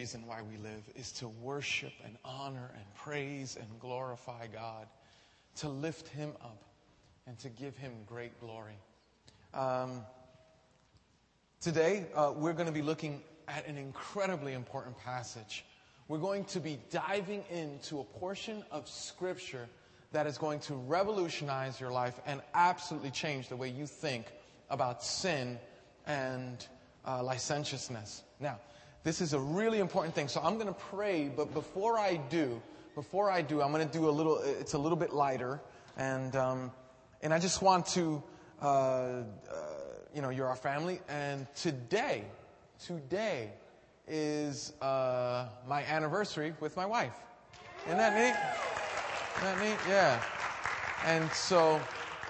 reason why we live is to worship and honor and praise and glorify God, to lift Him up and to give Him great glory. Um, today, uh, we're going to be looking at an incredibly important passage. We're going to be diving into a portion of Scripture that is going to revolutionize your life and absolutely change the way you think about sin and uh, licentiousness. Now, this is a really important thing. So I'm going to pray, but before I do, before I do, I'm going to do a little. It's a little bit lighter, and um, and I just want to, uh, uh, you know, you're our family, and today, today is uh, my anniversary with my wife. Isn't that neat? Isn't that neat? Yeah. And so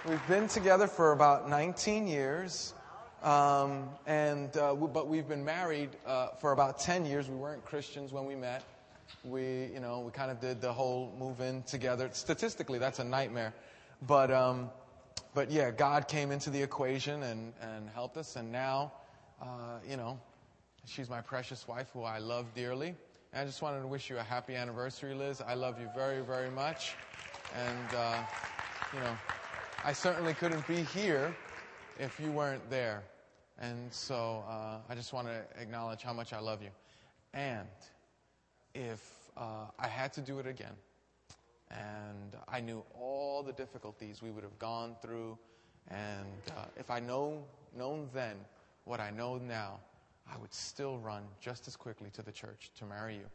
we've been together for about 19 years. Um, and uh, we, but we've been married uh, for about 10 years. We weren't Christians when we met. We, you know, we kind of did the whole move in together. Statistically, that's a nightmare. But, um, but yeah, God came into the equation and, and helped us. And now, uh, you know, she's my precious wife who I love dearly. And I just wanted to wish you a happy anniversary, Liz. I love you very, very much. And, uh, you know, I certainly couldn't be here if you weren't there. And so uh, I just want to acknowledge how much I love you. And if uh, I had to do it again, and I knew all the difficulties we would have gone through, and uh, if I know known then what I know now, I would still run just as quickly to the church to marry you,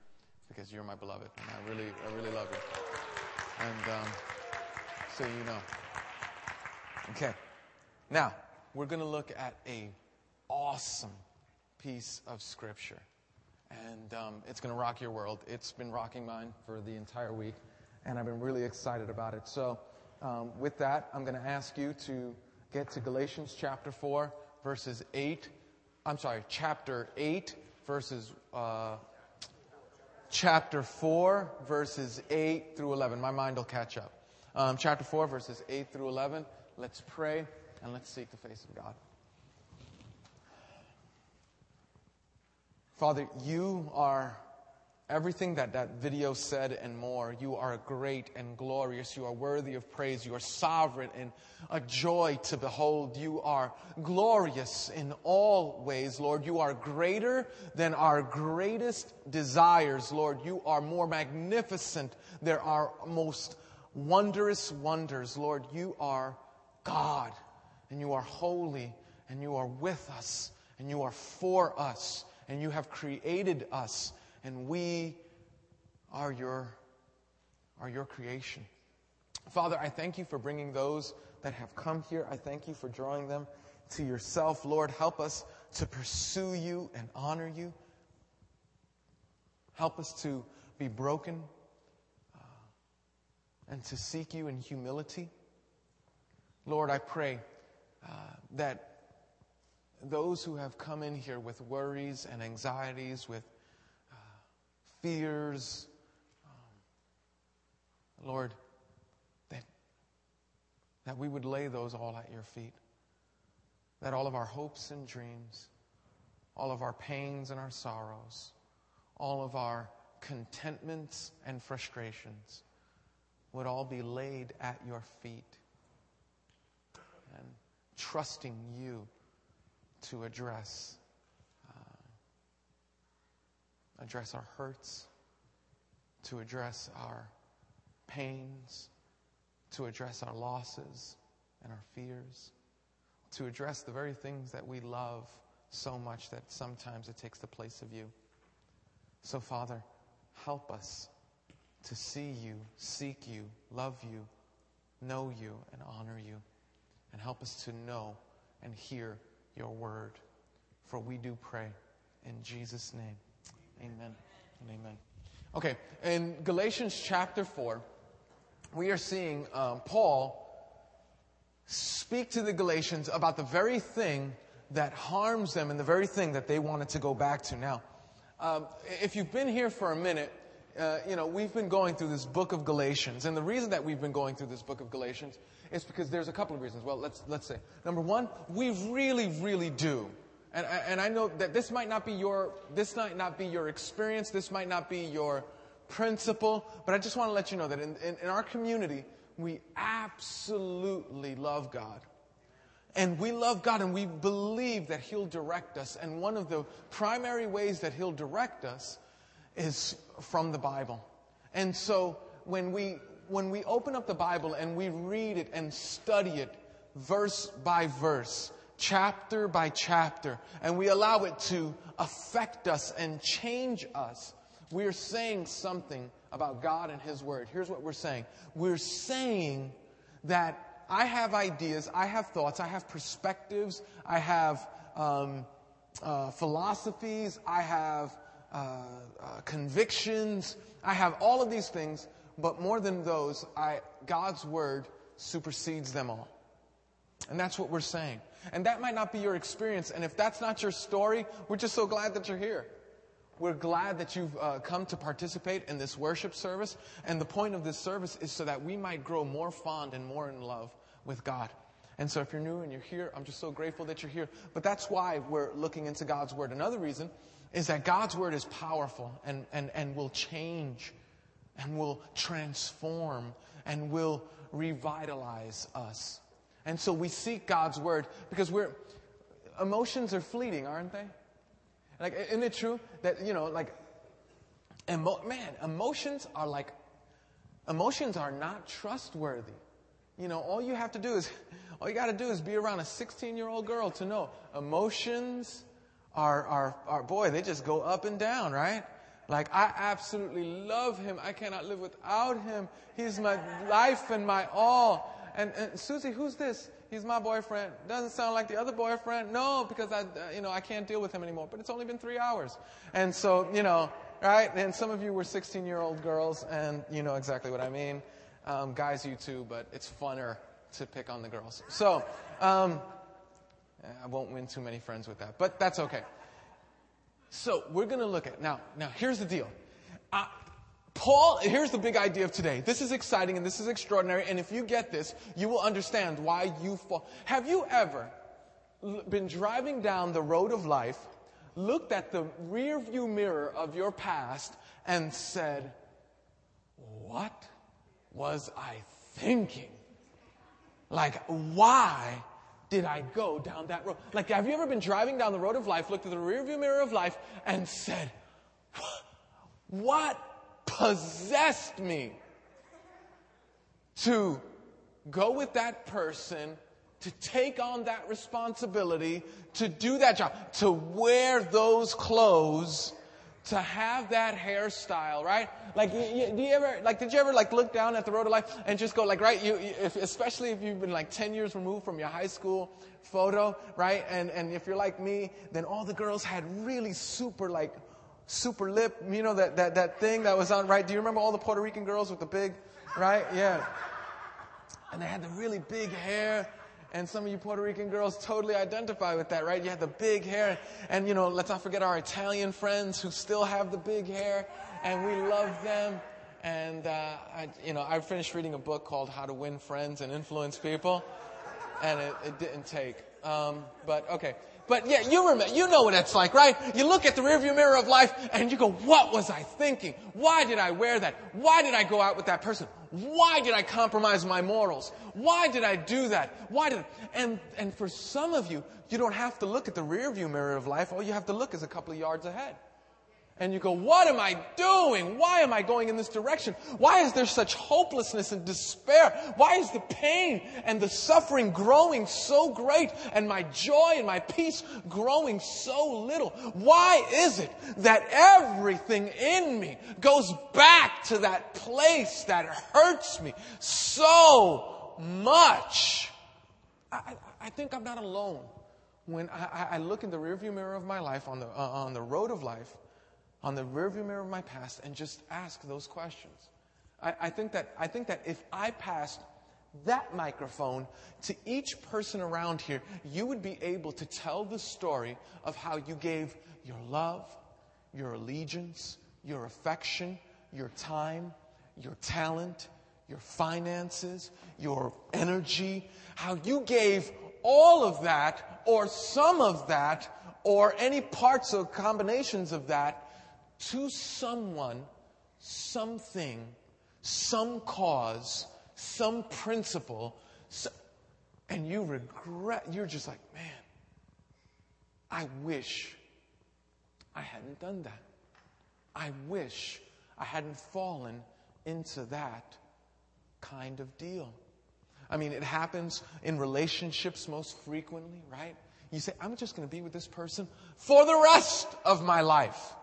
because you're my beloved, and I really, I really love you. And um, so you know. Okay. Now, we're going to look at a awesome piece of scripture. And um, it's going to rock your world. It's been rocking mine for the entire week, and I've been really excited about it. So, um, with that, I'm going to ask you to get to Galatians chapter 4, verses 8. I'm sorry, chapter 8, verses. Uh, chapter 4, verses 8 through 11. My mind will catch up. Um, chapter 4, verses 8 through 11. Let's pray and let's seek the face of God. Father, you are everything that that video said and more. You are great and glorious. You are worthy of praise. You are sovereign and a joy to behold. You are glorious in all ways, Lord. You are greater than our greatest desires, Lord. You are more magnificent than our most wondrous wonders, Lord. You are God and you are holy and you are with us and you are for us and you have created us, and we are your, are your creation. Father, I thank you for bringing those that have come here. I thank you for drawing them to yourself. Lord, help us to pursue you and honor you. Help us to be broken uh, and to seek you in humility. Lord, I pray uh, that those who have come in here with worries and anxieties, with uh, fears, um, Lord, that, that we would lay those all at your feet. That all of our hopes and dreams, all of our pains and our sorrows, all of our contentments and frustrations would all be laid at your feet trusting you to address uh, address our hurts, to address our pains, to address our losses and our fears, to address the very things that we love so much that sometimes it takes the place of you. So, Father, help us to see you, seek you, love you, know you, and honor you. And help us to know and hear your word. For we do pray in Jesus' name. Amen and amen. Okay, in Galatians chapter 4, we are seeing um, Paul speak to the Galatians about the very thing that harms them and the very thing that they wanted to go back to. Now, um, if you've been here for a minute, uh, you know, we've been going through this book of Galatians. And the reason that we've been going through this book of Galatians is because there's a couple of reasons. Well, let's, let's say. Number one, we really, really do. And, and I know that this might not be your, this might not be your experience, this might not be your principle, but I just want to let you know that in, in, in our community, we absolutely love God. And we love God and we believe that He'll direct us. And one of the primary ways that He'll direct us is from the Bible. And so when we, when we open up the Bible and we read it and study it verse by verse, chapter by chapter, and we allow it to affect us and change us, we are saying something about God and His Word. Here's what we're saying. We're saying that I have ideas, I have thoughts, I have perspectives, I have um, uh, philosophies, I have uh, uh, convictions, I have all of these things, but more than those, I, God's Word supersedes them all. And that's what we're saying. And that might not be your experience. And if that's not your story, we're just so glad that you're here. We're glad that you've uh, come to participate in this worship service. And the point of this service is so that we might grow more fond and more in love with God. And so if you're new and you're here, I'm just so grateful that you're here. But that's why we're looking into God's Word. Another reason is that God's Word is powerful and, and, and will change and will transform and will revitalize us. And so we seek God's Word because we're, emotions are fleeting, aren't they? Like, isn't it true that, you know, like, emo- man, emotions are like, emotions are not trustworthy. You know, all you have to do is, all you got to do is be around a 16 year old girl to know emotions are, are, are, boy, they just go up and down, right? Like, I absolutely love him. I cannot live without him. He's my life and my all. And, and Susie, who's this? He's my boyfriend. Doesn't sound like the other boyfriend. No, because I, you know, I can't deal with him anymore. But it's only been three hours. And so, you know, right? And some of you were 16 year old girls and you know exactly what I mean. Um, guys, you too, but it's funner to pick on the girls. So, um, I won't win too many friends with that, but that's okay. So we're going to look at now. Now here's the deal. Uh, Paul, here's the big idea of today. This is exciting and this is extraordinary. And if you get this, you will understand why you fall. Have you ever been driving down the road of life, looked at the rear view mirror of your past, and said, What was I thinking? Like, why did I go down that road? Like, have you ever been driving down the road of life, looked at the rearview mirror of life, and said, What possessed me to go with that person, to take on that responsibility, to do that job, to wear those clothes? To have that hairstyle, right? Like, you, do you ever, like, did you ever, like, look down at the road of life and just go, like, right, you, if, especially if you've been, like, 10 years removed from your high school photo, right? And, and if you're like me, then all the girls had really super, like, super lip, you know, that, that, that thing that was on, right? Do you remember all the Puerto Rican girls with the big, right? Yeah. And they had the really big hair and some of you Puerto Rican girls totally identify with that, right? You had the big hair. And, you know, let's not forget our Italian friends who still have the big hair. And we love them. And, uh, I, you know, I finished reading a book called How to Win Friends and Influence People. And it, it didn't take. Um, but, okay. But yeah, you remember, you know what it's like, right? You look at the rearview mirror of life and you go, what was I thinking? Why did I wear that? Why did I go out with that person? Why did I compromise my morals? Why did I do that? Why did, and, and for some of you, you don't have to look at the rearview mirror of life. All you have to look is a couple of yards ahead. And you go, what am I doing? Why am I going in this direction? Why is there such hopelessness and despair? Why is the pain and the suffering growing so great and my joy and my peace growing so little? Why is it that everything in me goes back to that place that hurts me so much? I, I think I'm not alone when I, I, look in the rearview mirror of my life on the, uh, on the road of life on the rearview mirror of my past and just ask those questions. I, I, think that, I think that if I passed that microphone to each person around here, you would be able to tell the story of how you gave your love, your allegiance, your affection, your time, your talent, your finances, your energy, how you gave all of that or some of that or any parts or combinations of that to someone, something, some cause, some principle, so, and you regret, you're just like, man, I wish I hadn't done that. I wish I hadn't fallen into that kind of deal. I mean, it happens in relationships most frequently, right? You say, I'm just going to be with this person for the rest of my life.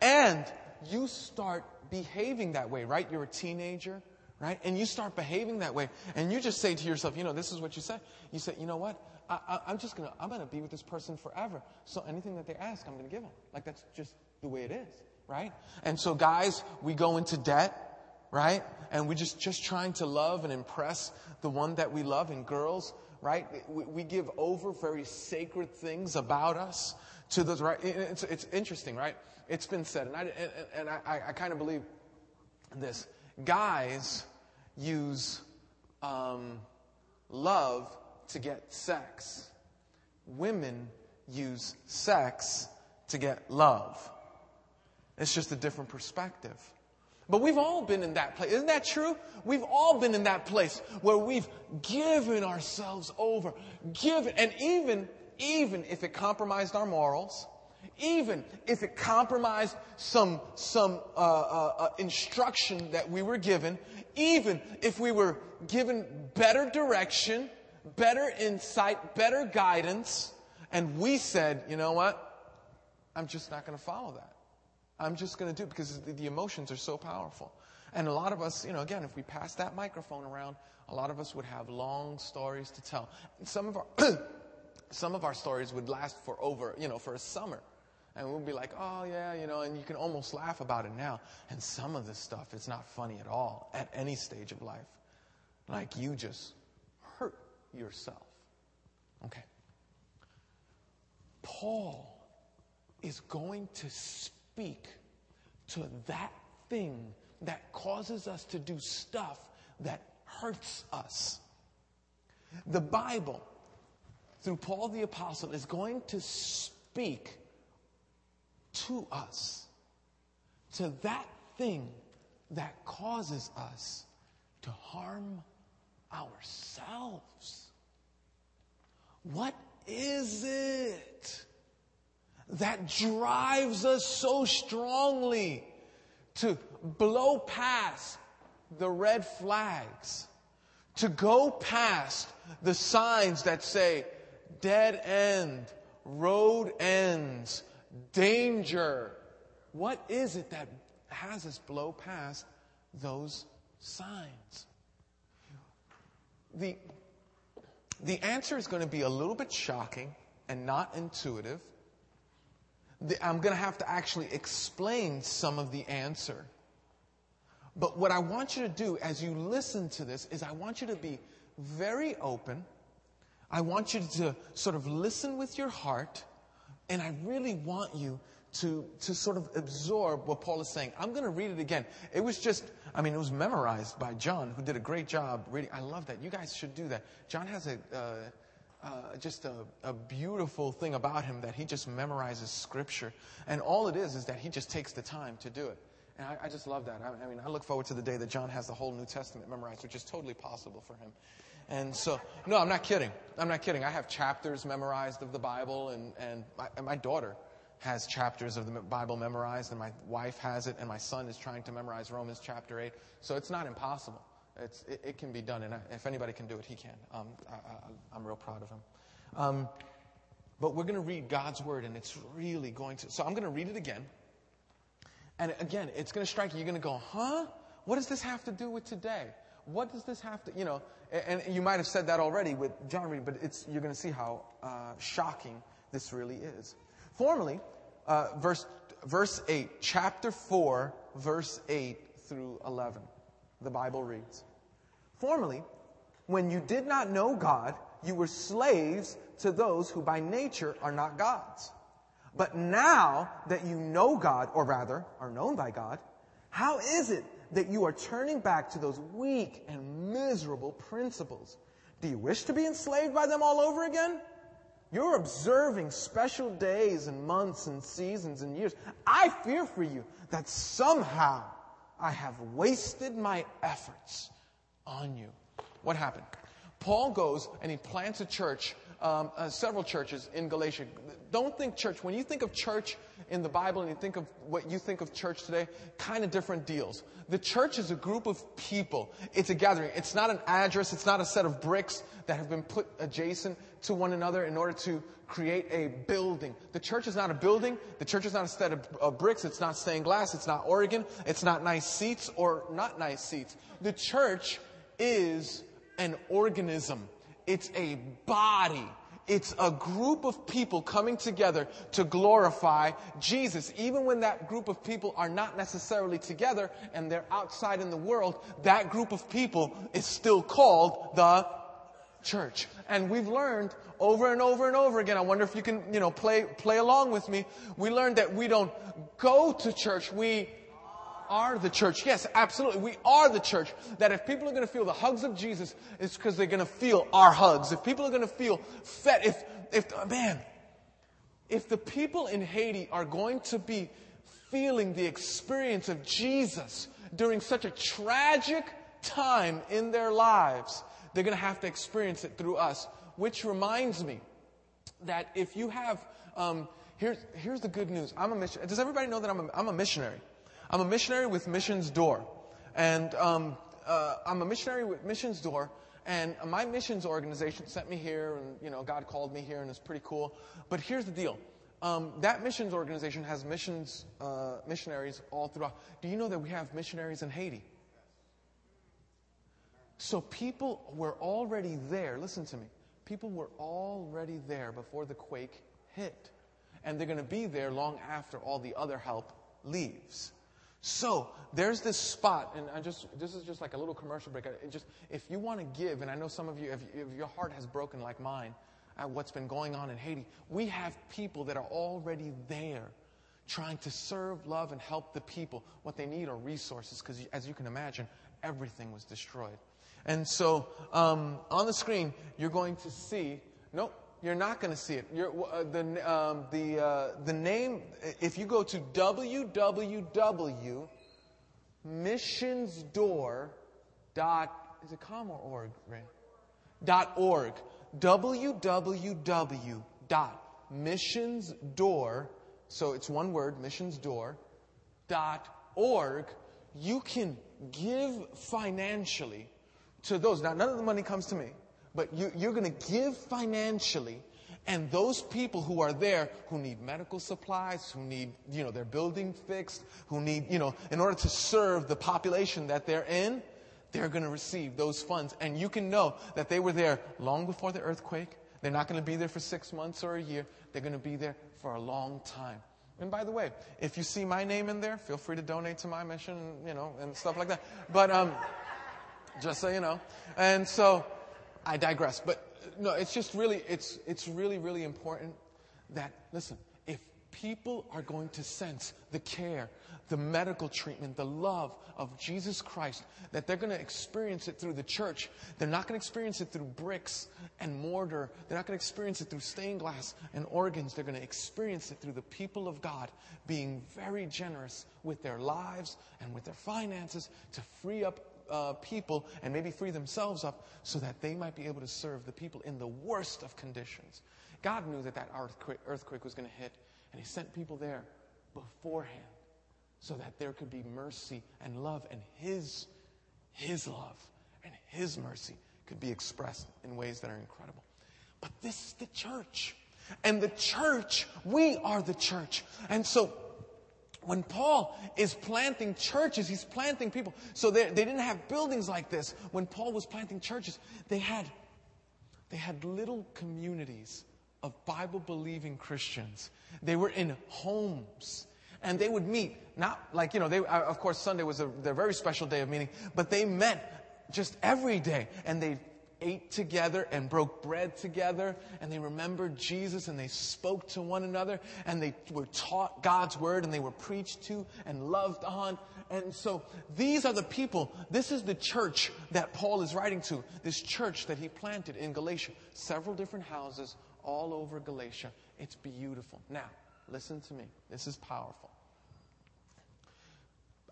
And you start behaving that way, right? You're a teenager, right? And you start behaving that way. And you just say to yourself, you know, this is what you say. You say, you know what? I, am just going to, I'm going to be with this person forever. So anything that they ask, I'm going to give them. Like that's just the way it is, right? And so guys, we go into debt right? And we're just, just trying to love and impress the one that we love. And girls, right? We, we give over very sacred things about us to those, right? It's, it's interesting, right? It's been said, and I, and, and I, I kind of believe this. Guys use um, love to get sex. Women use sex to get love. It's just a different perspective. But we've all been in that place. Isn't that true? We've all been in that place where we've given ourselves over, given, and even, even if it compromised our morals, even if it compromised some, some uh, uh, uh, instruction that we were given, even if we were given better direction, better insight, better guidance, and we said, you know what? I'm just not going to follow that. I'm just going to do it because the emotions are so powerful. And a lot of us, you know, again, if we pass that microphone around, a lot of us would have long stories to tell. some of our, some of our stories would last for over, you know, for a summer. And we'll be like, oh yeah, you know, and you can almost laugh about it now. And some of this stuff is not funny at all at any stage of life. Like you just hurt yourself. Okay. Paul is going to speak to that thing that causes us to do stuff that hurts us. The Bible, through Paul the Apostle, is going to speak to us, to that thing that causes us to harm ourselves. What is it? that drives us so strongly to blow past the red flags, to go past the signs that say dead end, road ends, danger. What is it that has us blow past those signs? The, the answer is going to be a little bit shocking and not intuitive I'm going to have to actually explain some of the answer. But what I want you to do as you listen to this is I want you to be very open. I want you to sort of listen with your heart. And I really want you to, to sort of absorb what Paul is saying. I'm going to read it again. It was just, I mean, it was memorized by John, who did a great job reading. I love that. You guys should do that. John has a, uh, uh, just a, a, beautiful thing about him that he just memorizes scripture. And all it is is that he just takes the time to do it. And I, I just love that. I, I, mean, I look forward to the day that John has the whole New Testament memorized, which is totally possible for him. And so, no, I'm not kidding. I'm not kidding. I have chapters memorized of the Bible, and, and, my, and my daughter has chapters of the Bible memorized, and my wife has it, and my son is trying to memorize Romans chapter 8. So it's not impossible. It's, it, it, can be done, and if anybody can do it, he can. Um, I, am real proud of him. Um, but we're going to read God's word, and it's really going to. So I'm going to read it again. And again, it's going to strike you. You're going to go, huh? What does this have to do with today? What does this have to, you know? And, and you might have said that already with John reading, but it's, you're going to see how uh, shocking this really is. Formally, uh, verse, verse 8, chapter 4, verse 8 through 11 the Bible reads. Formerly, when you did not know God, you were slaves to those who by nature are not gods. But now that you know God, or rather are known by God, how is it that you are turning back to those weak and miserable principles? Do you wish to be enslaved by them all over again? You're observing special days and months and seasons and years. I fear for you that somehow I have wasted my efforts on you. What happened? Paul goes and he plants a church, um, uh, several churches in Galatia. Don't think church. When you think of church in the Bible and you think of what you think of church today, kind of different deals. The church is a group of people. It's a gathering. It's not an address. It's not a set of bricks that have been put adjacent to one another in order to create a building. The church is not a building. The church is not a set of, of bricks. It's not stained glass. It's not organ. It's not nice seats or not nice seats. The church is an organism. It's a body. It's a group of people coming together to glorify Jesus. Even when that group of people are not necessarily together and they're outside in the world, that group of people is still called the church. And we've learned over and over and over again. I wonder if you can, you know, play, play along with me. We learned that we don't go to church. We are the church. Yes, absolutely. We are the church. That if people are going to feel the hugs of Jesus, it's because they're going to feel our hugs. If people are going to feel fed, if, if, man, if the people in Haiti are going to be feeling the experience of Jesus during such a tragic time in their lives, they're going to have to experience it through us. Which reminds me that if you have, um, here's, here's the good news. I'm a mission. Does everybody know that I'm a, I'm a missionary? I'm a missionary with Missions Door. And um, uh, I'm a missionary with Missions Door. And my missions organization sent me here, and you know, God called me here, and it's pretty cool. But here's the deal: um, that missions organization has missions uh, missionaries all throughout. Do you know that we have missionaries in Haiti? So people were already there. Listen to me. People were already there before the quake hit, and they're going to be there long after all the other help leaves. So there's this spot, and I just this is just like a little commercial break. Just if you want to give, and I know some of you, if, if your heart has broken like mine, at what's been going on in Haiti, we have people that are already there, trying to serve, love, and help the people. What they need are resources, because as you can imagine, everything was destroyed. And so um, on the screen, you're going to see. Nope, you're not going to see it. Uh, the, um, the, uh, the name, if you go to www.missionsdoor dot, is it com or org, right? Dot org. www.missionsdoor, so it's one word, missionsdoor, dot org. You can give financially to those. Now, none of the money comes to me. But you, you're going to give financially and those people who are there who need medical supplies, who need, you know, their building fixed, who need, you know, in order to serve the population that they're in, they're going to receive those funds. And you can know that they were there long before the earthquake. They're not going to be there for six months or a year. They're going to be there for a long time. And by the way, if you see my name in there, feel free to donate to my mission, you know, and stuff like that. But, um, just so you know. And so, I digress. But no, it's just really, it's, it's really, really important that, listen, if people are going to sense the care, the medical treatment, the love of Jesus Christ, that they're going to experience it through the church. They're not going to experience it through bricks and mortar. They're not going to experience it through stained glass and organs. They're going to experience it through the people of God being very generous with their lives and with their finances to free up uh, people and maybe free themselves up so that they might be able to serve the people in the worst of conditions. God knew that that earthquake, earthquake was going to hit, and He sent people there beforehand so that there could be mercy and love, and His, His love and His mercy could be expressed in ways that are incredible. But this is the church. And the church, we are the church. And so when Paul is planting churches, he's planting people. So they, they didn't have buildings like this. When Paul was planting churches, they had, they had little communities of Bible believing Christians. They were in homes. And they would meet, not like, you know, they, uh, of course, Sunday was a, their very special day of meeting, but they met just every day. And they ate together and broke bread together and they remembered Jesus and they spoke to one another and they were taught God's word and they were preached to and loved on. And so these are the people. This is the church that Paul is writing to. This church that he planted in Galatia. Several different houses all over Galatia. It's beautiful. Now, listen to me. This is powerful.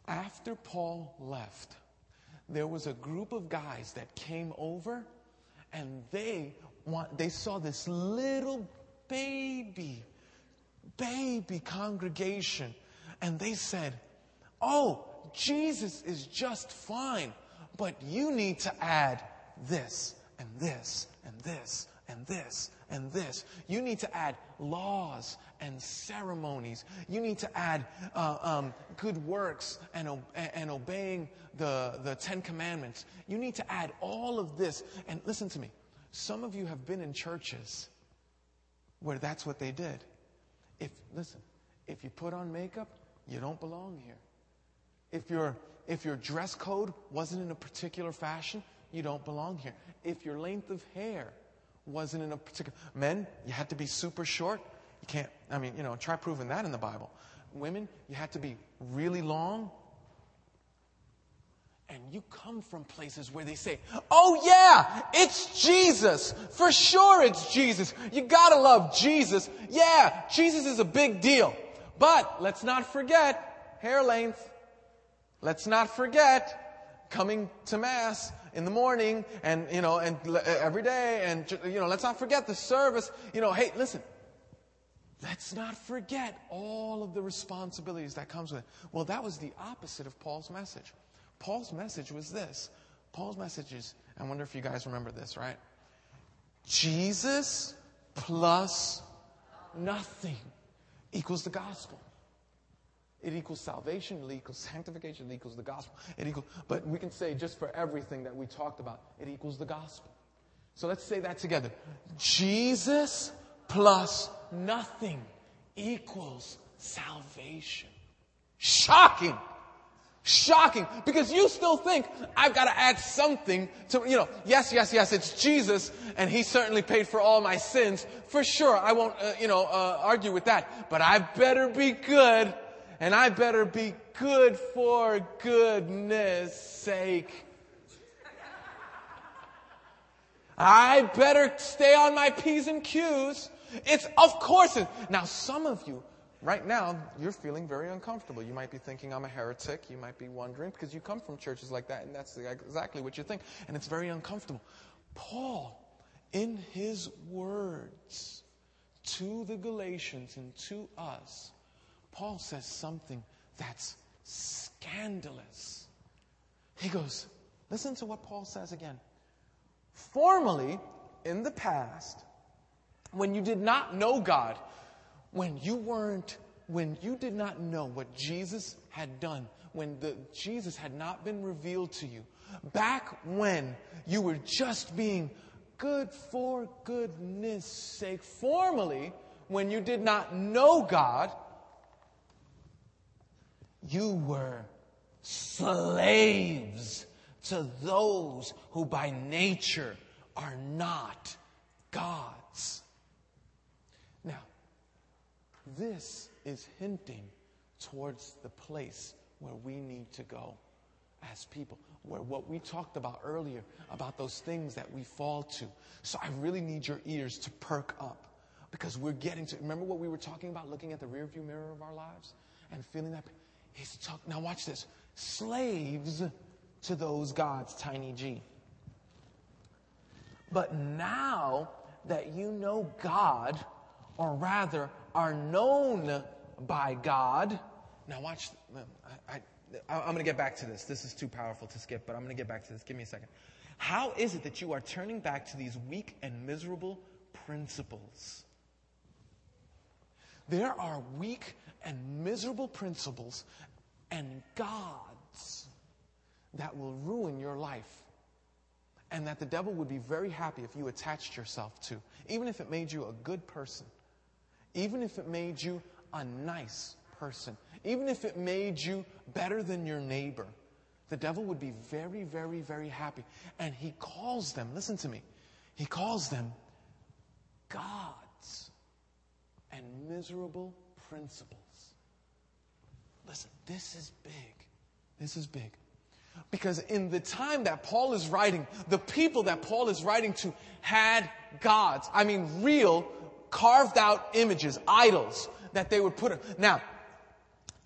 After Paul left, there was a group of guys that came over and they want, they saw this little baby, baby congregation and they said, Oh, Jesus is just fine, but you need to add this and this and this and this and this. You need to add laws and ceremonies. You need to add uh, um, good works and, and obeying the, the Ten Commandments. You need to add all of this. And listen to me. Some of you have been in churches where that's what they did. If, listen, if you put on makeup, you don't belong here. If your, if your dress code wasn't in a particular fashion, you don't belong here. If your length of hair wasn't in a particular, men, you had to be super short. You can't, I mean, you know, try proving that in the Bible. Women, you had to be really long. And you come from places where they say, oh yeah, it's Jesus. For sure it's Jesus. You gotta love Jesus. Yeah, Jesus is a big deal. But let's not forget hair length. Let's not forget coming to mass in the morning and, you know, and every day. And, you know, let's not forget the service. You know, hey, listen. Let's not forget all of the responsibilities that comes with it. Well, that was the opposite of Paul's message. Paul's message was this. Paul's message is, I wonder if you guys remember this, right? Jesus plus nothing equals the gospel. It equals salvation, it equals sanctification, it equals the gospel. It equals, but we can say just for everything that we talked about, it equals the gospel. So let's say that together. Jesus plus nothing equals salvation. Shocking. Shocking. Because you still think I've got to add something to, you know, yes, yes, yes, it's Jesus and he certainly paid for all my sins. For sure. I won't, uh, you know, uh, argue with that. But I better be good and I better be good for goodness sake. I better stay on my P's and Q's. It's of course. Now some of you, right now, you're feeling very uncomfortable. You might be thinking I'm a heretic. You might be wondering because you come from churches like that and that's exactly what you think. And it's very uncomfortable. Paul, in his words to the Galatians and to us, Paul says something that's scandalous. He goes, listen to what Paul says again. Formerly, in the past, when you did not know God, when you weren't, when you did not know what Jesus had done, when the, Jesus had not been revealed to you, back when you were just being good for goodness sake, formerly, when you did not know God, you were slaves to those who by nature are not gods. Now, this is hinting towards the place where we need to go as people, where what we talked about earlier, about those things that we fall to. So I really need your ears to perk up because we're getting to, remember what we were talking about, looking at the rearview mirror of our lives and feeling that? He's talking, now watch this. Slaves to those gods, tiny g. But now that you know God, or rather are known by God, now watch, I, I, I'm going to get back to this. This is too powerful to skip, but I'm going to get back to this. Give me a second. How is it that you are turning back to these weak and miserable principles? There are weak and miserable principles and gods that will ruin your life. And that the devil would be very happy if you attached yourself to, even if it made you a good person, even if it made you a nice person, even if it made you better than your neighbor. The devil would be very, very, very happy. And he calls them, listen to me, he calls them gods and miserable principles. Listen, this is big. This is big. Because in the time that Paul is writing, the people that Paul is writing to had gods. I mean, real, carved out images, idols that they would put. Now,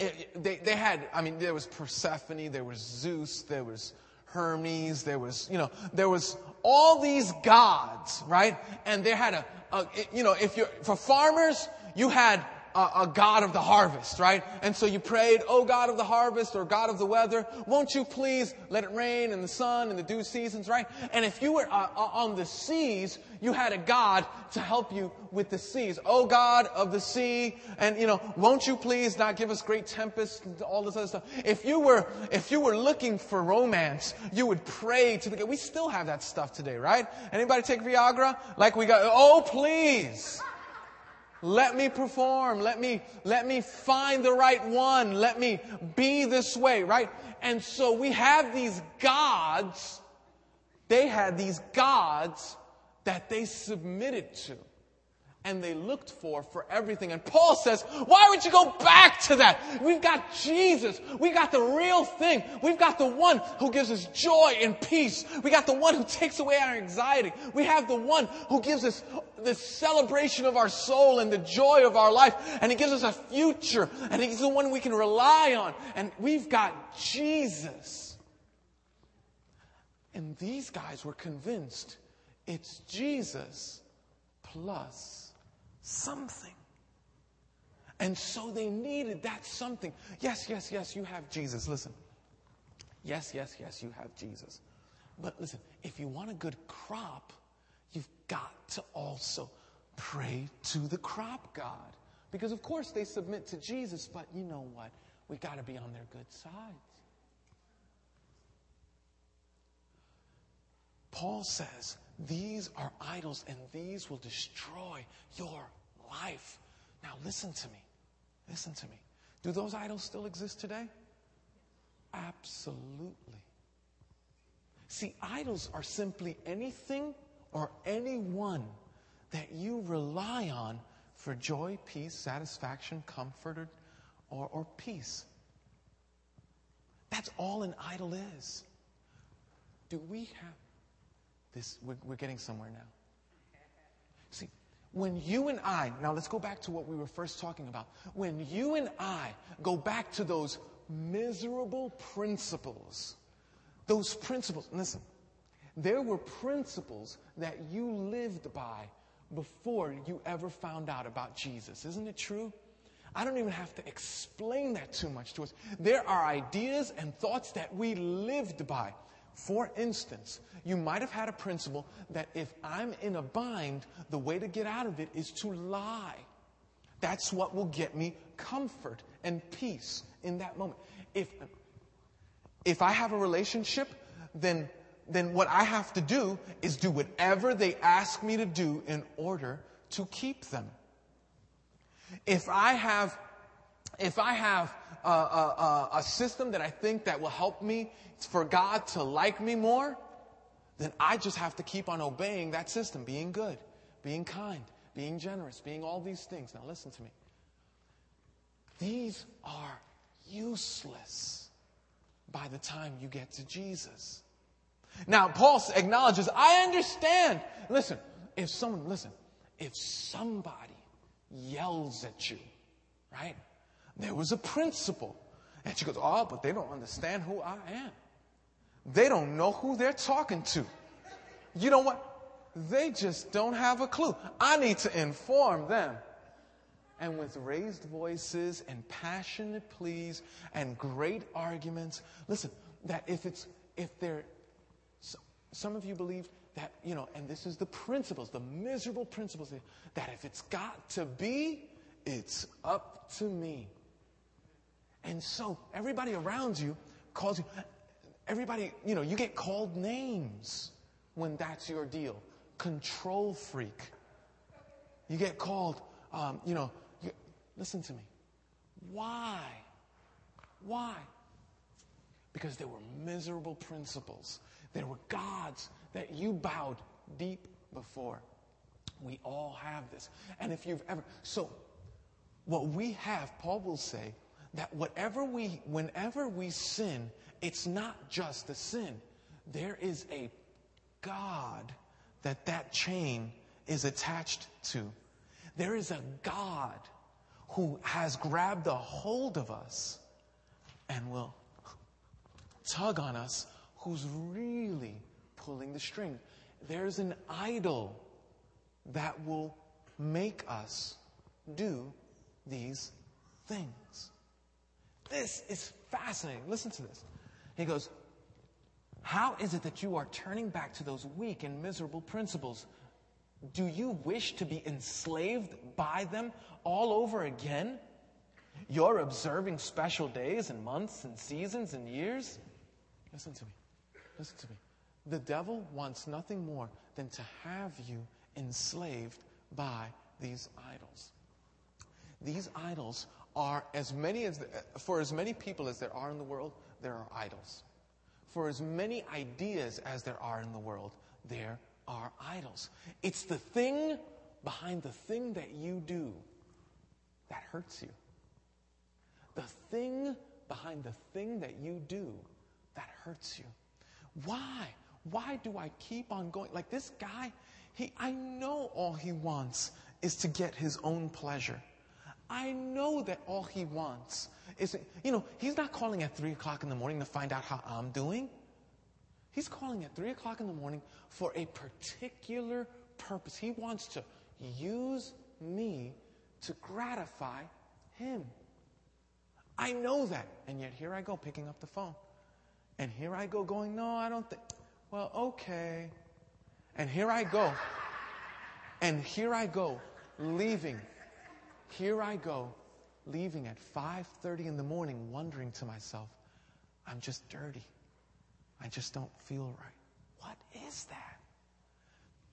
it, they, they had, I mean, there was Persephone, there was Zeus, there was Hermes, there was, you know, there was all these gods, right? And they had a, a you know, if you're, for farmers, you had a, a, God of the harvest, right? And so you prayed, Oh God of the harvest or God of the weather, won't you please let it rain and the sun and the dew seasons, right? And if you were uh, uh, on the seas, you had a God to help you with the seas. Oh God of the sea, and you know, won't you please not give us great tempests, and all this other stuff. If you were, if you were looking for romance, you would pray to the, God. we still have that stuff today, right? Anybody take Viagra? Like we got, oh please. Let me perform. Let me, let me find the right one. Let me be this way, right? And so we have these gods. They had these gods that they submitted to and they looked for for everything. And Paul says, why would you go back to that? We've got Jesus. We got the real thing. We've got the one who gives us joy and peace. We got the one who takes away our anxiety. We have the one who gives us the celebration of our soul and the joy of our life. And he gives us a future. And he's the one we can rely on. And we've got Jesus. And these guys were convinced it's Jesus plus something. And so they needed that something. Yes, yes, yes, you have Jesus. Listen. Yes, yes, yes, you have Jesus. But listen, if you want a good crop, you've got to also pray to the crop God. Because of course they submit to Jesus, but you know what? We got to be on their good sides. Paul says, these are idols and these will destroy your life. Now, listen to me. Listen to me. Do those idols still exist today? Absolutely. See, idols are simply anything or anyone that you rely on for joy, peace, satisfaction, comfort, or, or peace. That's all an idol is. Do we have this? We're, we're getting somewhere now. See, when you and I, now let's go back to what we were first talking about. When you and I go back to those miserable principles, those principles, listen, there were principles that you lived by before you ever found out about Jesus. Isn't it true? I don't even have to explain that too much to us. There are ideas and thoughts that we lived by. For instance, you might have had a principle that if I'm in a bind, the way to get out of it is to lie. That's what will get me comfort and peace in that moment. If, if I have a relationship, then, then what I have to do is do whatever they ask me to do in order to keep them. If I have, if I have a, a, a system that I think that will help me for God to like me more, then I just have to keep on obeying that system, being good, being kind, being generous, being all these things. Now listen to me. These are useless by the time you get to Jesus. Now, Paul acknowledges, I understand. Listen, if someone, listen, if somebody yells at you, right? There was a principle. And she goes, Oh, but they don't understand who I am. They don't know who they're talking to. You know what? They just don't have a clue. I need to inform them. And with raised voices and passionate pleas and great arguments, listen, that if it's, if they're, some of you believe that, you know, and this is the principles, the miserable principles, that if it's got to be, it's up to me. And so everybody around you calls you, everybody, you know, you get called names when that's your deal. Control freak. You get called, um, you know, you, listen to me. Why? Why? Because there were miserable principles. There were gods that you bowed deep before. We all have this. And if you've ever, so what we have, Paul will say, that whatever we, whenever we sin, it's not just a sin. There is a God that that chain is attached to. There is a God who has grabbed a hold of us and will tug on us who's really pulling the string. There's an idol that will make us do these things. This is fascinating. Listen to this. He goes, How is it that you are turning back to those weak and miserable principles? Do you wish to be enslaved by them all over again? You're observing special days and months and seasons and years? Listen to me. Listen to me. The devil wants nothing more than to have you enslaved by these idols. These idols are as many as, for as many people as there are in the world, there are idols. For as many ideas as there are in the world, there are idols. It's the thing behind the thing that you do that hurts you. The thing behind the thing that you do that hurts you. Why? Why do I keep on going? Like this guy, he, I know all he wants is to get his own pleasure. I know that all he wants is, you know, he's not calling at three o'clock in the morning to find out how I'm doing. He's calling at three o'clock in the morning for a particular purpose. He wants to use me to gratify him. I know that. And yet here I go picking up the phone. And here I go going, no, I don't think. Well, okay. And here I go. And here I go leaving. Here I go leaving at 5:30 in the morning wondering to myself, I'm just dirty. I just don't feel right. What is that?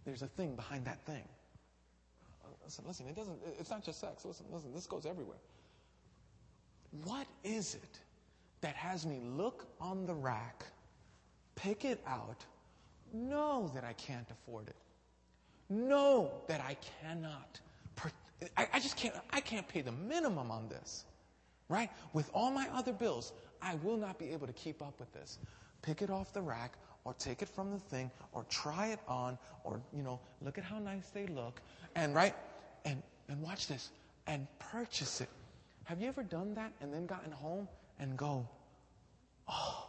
There's a thing behind that thing. Uh, listen, listen, it doesn't, it's not just sex. Listen, listen, this goes everywhere. What is it that has me look on the rack, pick it out, know that I can't afford it, know that I cannot, I, I just can't, I can't pay the minimum on this, right? With all my other bills, I will not be able to keep up with this. Pick it off the rack, or take it from the thing, or try it on, or, you know, look at how nice they look, and, right? And, and watch this, and purchase it. Have you ever done that and then gotten home and go, oh,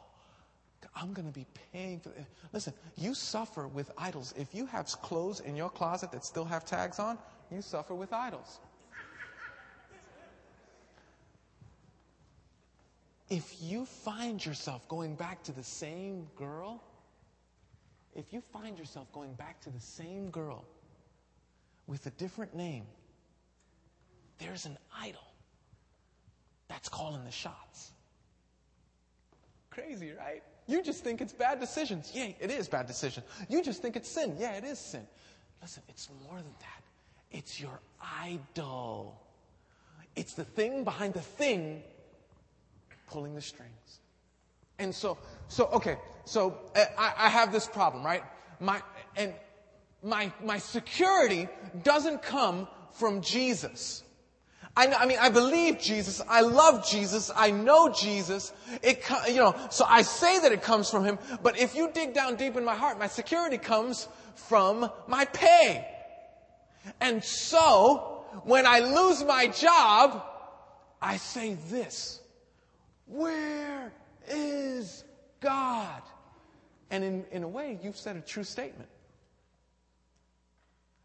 I'm going to be paying for it. Listen, you suffer with idols. If you have clothes in your closet that still have tags on, you suffer with idols. If you find yourself going back to the same girl, if you find yourself going back to the same girl with a different name, there's an idol that's calling the shots. Crazy, right? You just think it's bad decisions. Yeah, it is bad decisions. You just think it's sin. Yeah, it is sin. Listen, it's more than that. It's your idol. It's the thing behind the thing pulling the strings. And so, so okay, so uh, I, I have this problem, right? My, and my, my security doesn't come from Jesus. I, I mean, I believe Jesus. I love Jesus. I know Jesus. It, you know, so I say that it comes from Him. But if you dig down deep in my heart, my security comes from my pay. And so, when I lose my job, I say this Where is God? And in, in a way, you've said a true statement.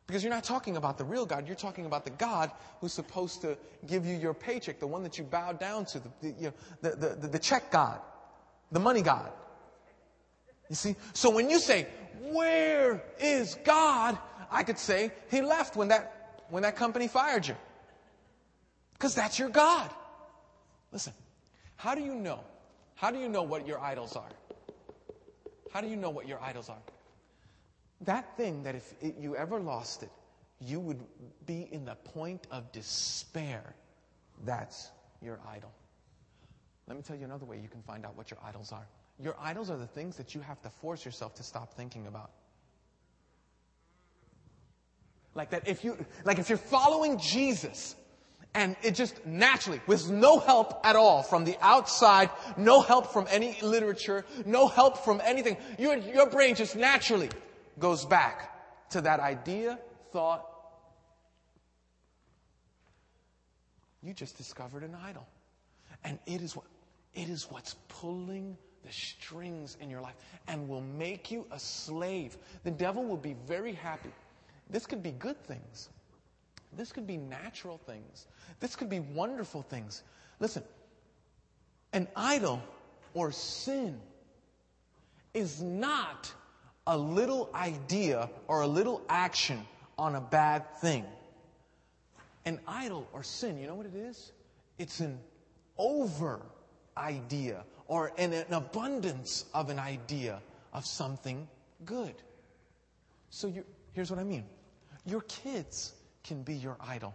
Because you're not talking about the real God, you're talking about the God who's supposed to give you your paycheck, the one that you bow down to, the, the, you know, the, the, the check God, the money God. You see? So when you say, Where is God? I could say he left when that, when that company fired you. Because that's your God. Listen, how do you know? How do you know what your idols are? How do you know what your idols are? That thing that if it, you ever lost it, you would be in the point of despair. That's your idol. Let me tell you another way you can find out what your idols are. Your idols are the things that you have to force yourself to stop thinking about. Like that if you, like if you're following Jesus and it just naturally, with no help at all from the outside, no help from any literature, no help from anything, your, your brain just naturally goes back to that idea, thought, you just discovered an idol. And it is what it is what's pulling the strings in your life and will make you a slave. The devil will be very happy. This could be good things. This could be natural things. This could be wonderful things. Listen, an idol or sin is not a little idea or a little action on a bad thing. An idol or sin, you know what it is? It's an over idea or an, an abundance of an idea of something good. So here's what I mean. Your kids can be your idol.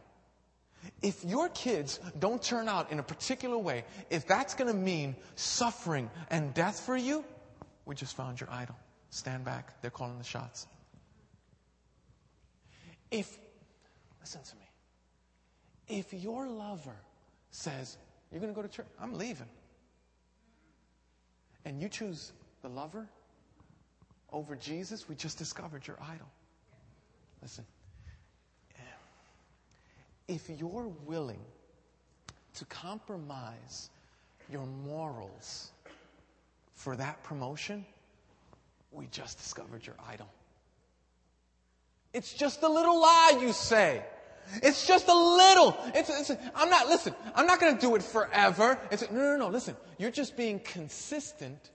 If your kids don't turn out in a particular way, if that's going to mean suffering and death for you, we just found your idol. Stand back. They're calling the shots. If, listen to me, if your lover says, You're going to go to church, I'm leaving, and you choose the lover over Jesus, we just discovered your idol. Listen, if you're willing to compromise your morals for that promotion, we just discovered your idol. It's just a little lie you say. It's just a little. It's, it's, I'm not, listen, I'm not going to do it forever. It's, no, no, no, listen. You're just being consistent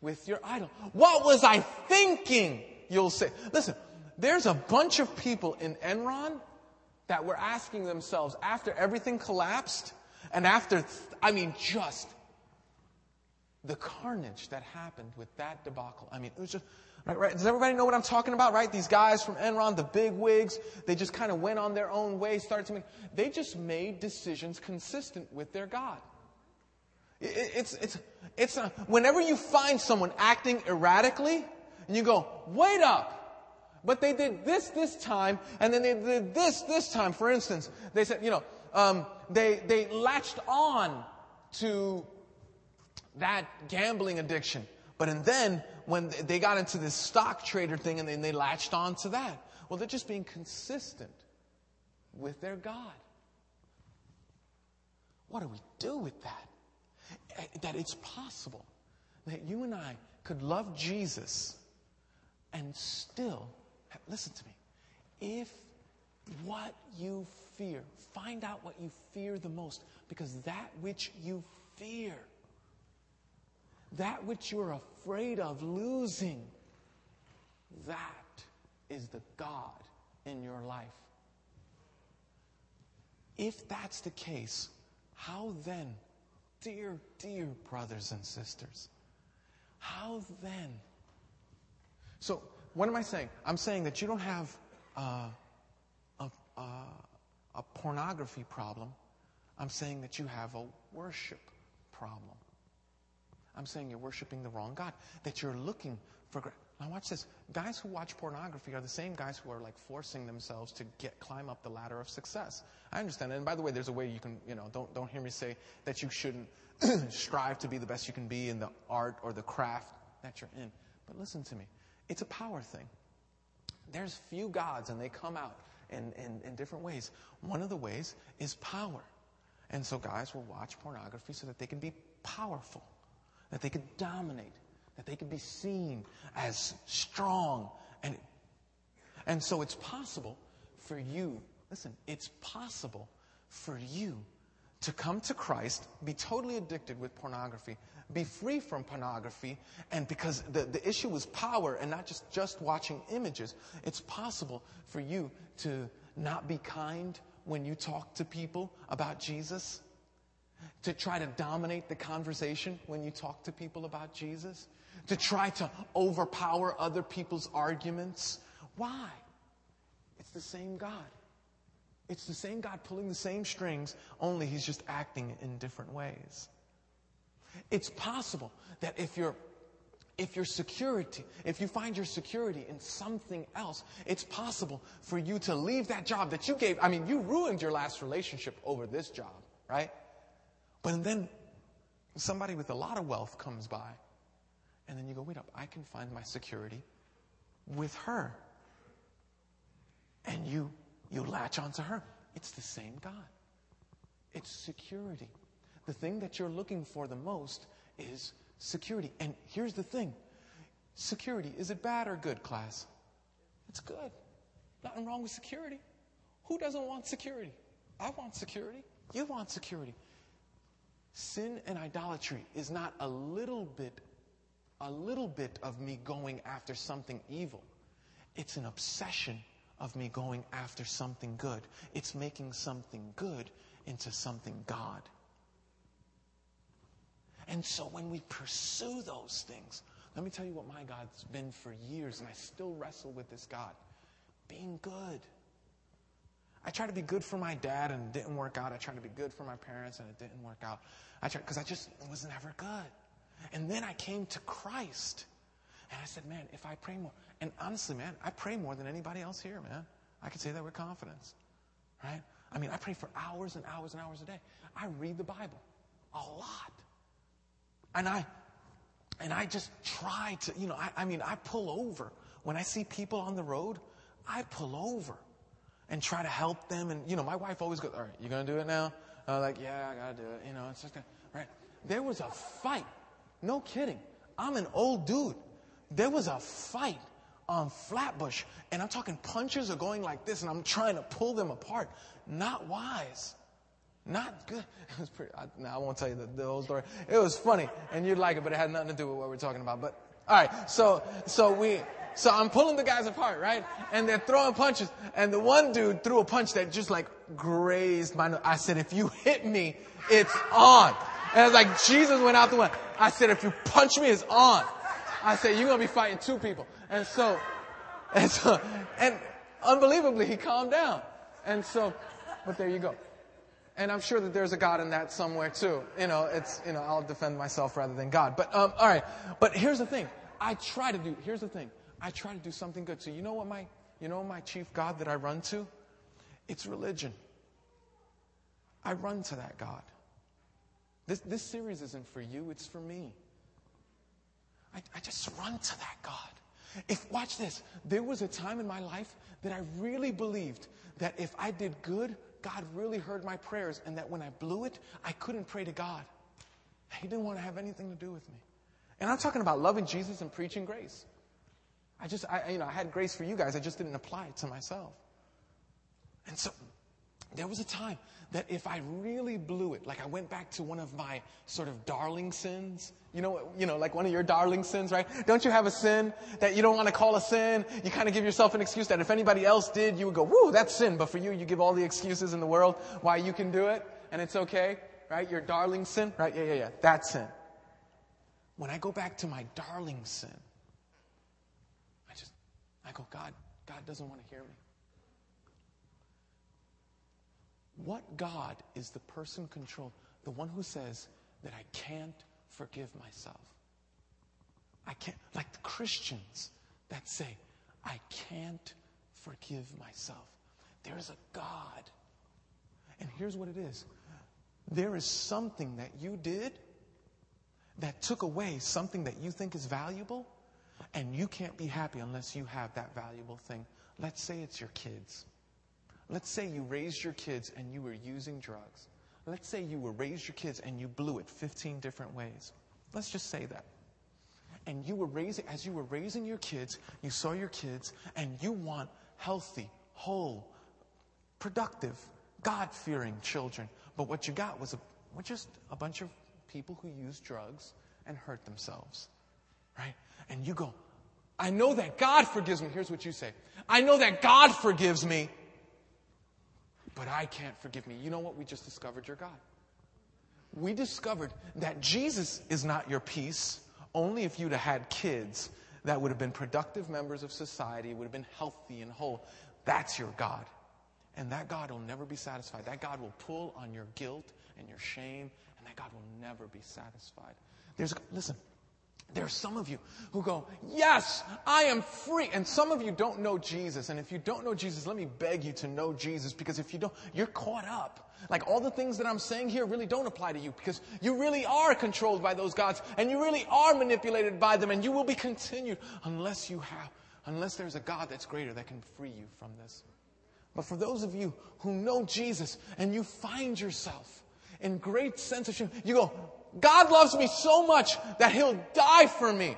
with your idol. What was I thinking? You'll say. Listen, there's a bunch of people in Enron that were asking themselves after everything collapsed and after, I mean, just the carnage that happened with that debacle. I mean, it was just, right, right. Does everybody know what I'm talking about, right? These guys from Enron, the big wigs, they just kind of went on their own way, started to make, they just made decisions consistent with their God. It, it's, it's, it's whenever you find someone acting erratically, and you go, wait up, but they did this this time, and then they did this this time. For instance, they said, you know, um, they, they latched on to that gambling addiction. But and then when they got into this stock trader thing and then they latched on to that. Well, they're just being consistent with their God. What do we do with that? Eh, that it's possible that you and I could love Jesus and still Listen to me. If what you fear, find out what you fear the most, because that which you fear, that which you're afraid of losing, that is the God in your life. If that's the case, how then, dear, dear brothers and sisters, how then? So, what am I saying? I'm saying that you don't have uh, a, a, a pornography problem. I'm saying that you have a worship problem. I'm saying you're worshiping the wrong God, that you're looking for. Now watch this. Guys who watch pornography are the same guys who are like forcing themselves to get climb up the ladder of success. I understand. And by the way, there's a way you can, you know, don't don't hear me say that you shouldn't strive to be the best you can be in the art or the craft that you're in. But listen to me. It's a power thing. There's few gods, and they come out in, in, in different ways. One of the ways is power. And so guys will watch pornography so that they can be powerful, that they could dominate, that they could be seen as strong. And, and so it's possible for you, listen, it's possible for you to come to Christ, be totally addicted with pornography, be free from pornography, and because the, the issue was power and not just, just watching images, it's possible for you to not be kind when you talk to people about Jesus, to try to dominate the conversation when you talk to people about Jesus, to try to overpower other people's arguments. Why? It's the same God. It's the same God pulling the same strings, only He's just acting in different ways. It's possible that if you're if your security, if you find your security in something else, it's possible for you to leave that job that you gave. I mean, you ruined your last relationship over this job, right? But then somebody with a lot of wealth comes by, and then you go, wait up, I can find my security with her. And you you latch onto her. It's the same God. It's security. The thing that you're looking for the most is security. And here's the thing security is it bad or good, class? It's good. Nothing wrong with security. Who doesn't want security? I want security. You want security. Sin and idolatry is not a little bit, a little bit of me going after something evil. It's an obsession of me going after something good. It's making something good into something God. And so when we pursue those things, let me tell you what my God's been for years, and I still wrestle with this God being good. I tried to be good for my dad and it didn't work out. I tried to be good for my parents and it didn't work out. I tried because I just was never good. And then I came to Christ. And I said, man, if I pray more, and honestly, man, I pray more than anybody else here, man. I can say that with confidence. Right? I mean, I pray for hours and hours and hours a day. I read the Bible a lot. And I and I just try to, you know, I, I mean, I pull over. When I see people on the road, I pull over and try to help them. And, you know, my wife always goes, All right, you going to do it now? I'm like, Yeah, I got to do it. You know, it's just, right? There was a fight. No kidding. I'm an old dude. There was a fight on Flatbush, and I'm talking punches are going like this, and I'm trying to pull them apart. Not wise. Not good. It was pretty, I, no, I won't tell you the, the whole story. It was funny, and you'd like it, but it had nothing to do with what we're talking about. But, all right, so, so we, so I'm pulling the guys apart, right? And they're throwing punches. And the one dude threw a punch that just like grazed my nose. I said, if you hit me, it's on. And it's like Jesus went out the window. I said, if you punch me, it's on. I said, you're going to be fighting two people. And so, and so, and unbelievably, he calmed down. And so, but there you go. And I'm sure that there's a God in that somewhere too. You know, it's, you know, I'll defend myself rather than God. But, um, all right. But here's the thing. I try to do, here's the thing. I try to do something good. So you know what my, you know my chief God that I run to? It's religion. I run to that God. This, this series isn't for you, it's for me. I, I just run to that God. If, watch this, there was a time in my life that I really believed that if I did good, God really heard my prayers, and that when I blew it, I couldn't pray to God. He didn't want to have anything to do with me. And I'm talking about loving Jesus and preaching grace. I just, I, you know, I had grace for you guys. I just didn't apply it to myself. And so there was a time that if I really blew it, like I went back to one of my sort of darling sins, you know, you know, like one of your darling sins, right? Don't you have a sin that you don't want to call a sin? You kind of give yourself an excuse that if anybody else did, you would go, woo, that's sin. But for you, you give all the excuses in the world why you can do it and it's okay, right? Your darling sin, right? Yeah, yeah, yeah. That sin. When I go back to my darling sin, I go, God, God doesn't want to hear me. What God is the person controlled, the one who says that I can't forgive myself? I can't, like the Christians that say, I can't forgive myself. There's a God. And here's what it is there is something that you did that took away something that you think is valuable, and you can't be happy unless you have that valuable thing. Let's say it's your kids. Let's say you raised your kids and you were using drugs. Let's say you were raised your kids and you blew it 15 different ways. Let's just say that. And you were raising, as you were raising your kids, you saw your kids and you want healthy, whole, productive, God fearing children. But what you got was a, well, just a bunch of people who use drugs and hurt themselves. Right? And you go, I know that God forgives me. Here's what you say I know that God forgives me but I can't forgive me. You know what? We just discovered your God. We discovered that Jesus is not your peace. Only if you'd have had kids that would have been productive members of society, would have been healthy and whole. That's your God. And that God will never be satisfied. That God will pull on your guilt and your shame, and that God will never be satisfied. There's, listen, there are some of you who go, Yes, I am free. And some of you don't know Jesus. And if you don't know Jesus, let me beg you to know Jesus because if you don't, you're caught up. Like all the things that I'm saying here really don't apply to you because you really are controlled by those gods and you really are manipulated by them and you will be continued unless you have, unless there's a God that's greater that can free you from this. But for those of you who know Jesus and you find yourself in great sense of shame. You go, God loves me so much that he'll die for me.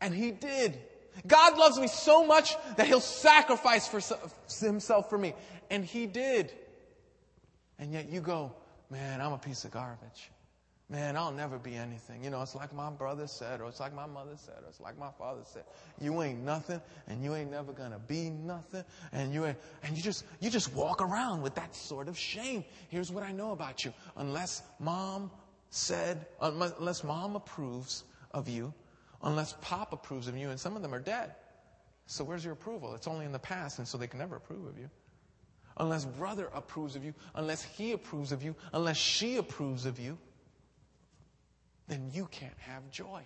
And he did. God loves me so much that he'll sacrifice for himself for me. And he did. And yet you go, man, I'm a piece of garbage. Man, I'll never be anything. You know, it's like my brother said, or it's like my mother said, or it's like my father said. You ain't nothing, and you ain't never gonna be nothing, and you ain't, and you just, you just walk around with that sort of shame. Here's what I know about you. Unless mom said, unless mom approves of you, unless pop approves of you, and some of them are dead. So where's your approval? It's only in the past, and so they can never approve of you. Unless brother approves of you, unless he approves of you, unless she approves of you, then you can't have joy.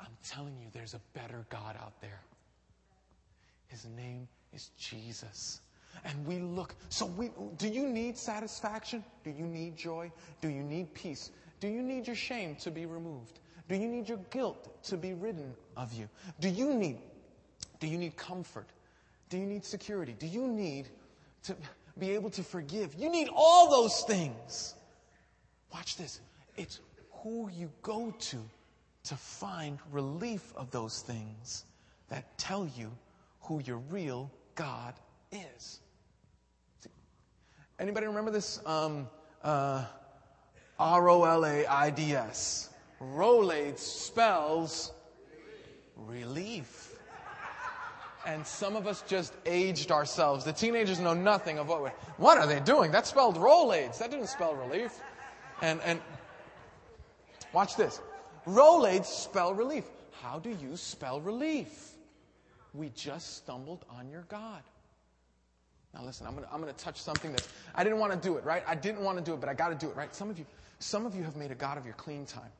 I'm telling you, there's a better God out there. His name is Jesus. And we look, so we, do you need satisfaction? Do you need joy? Do you need peace? Do you need your shame to be removed? Do you need your guilt to be ridden of you? Do you need, do you need comfort? Do you need security? Do you need to be able to forgive? You need all those things. Watch this. It's who you go to to find relief of those things that tell you who your real God is. Anybody remember this? Um, uh, R O L A I D S. Rolaids spells relief. And some of us just aged ourselves. The teenagers know nothing of what we're, what are they doing? That spelled Rolaids. That didn't spell relief. And, and watch this. Rolaids spell relief. How do you spell relief? We just stumbled on your God. Now listen, I'm gonna, I'm gonna touch something that I didn't want to do it, right? I didn't want to do it, but I gotta do it, right? Some of you, some of you have made a God of your clean time.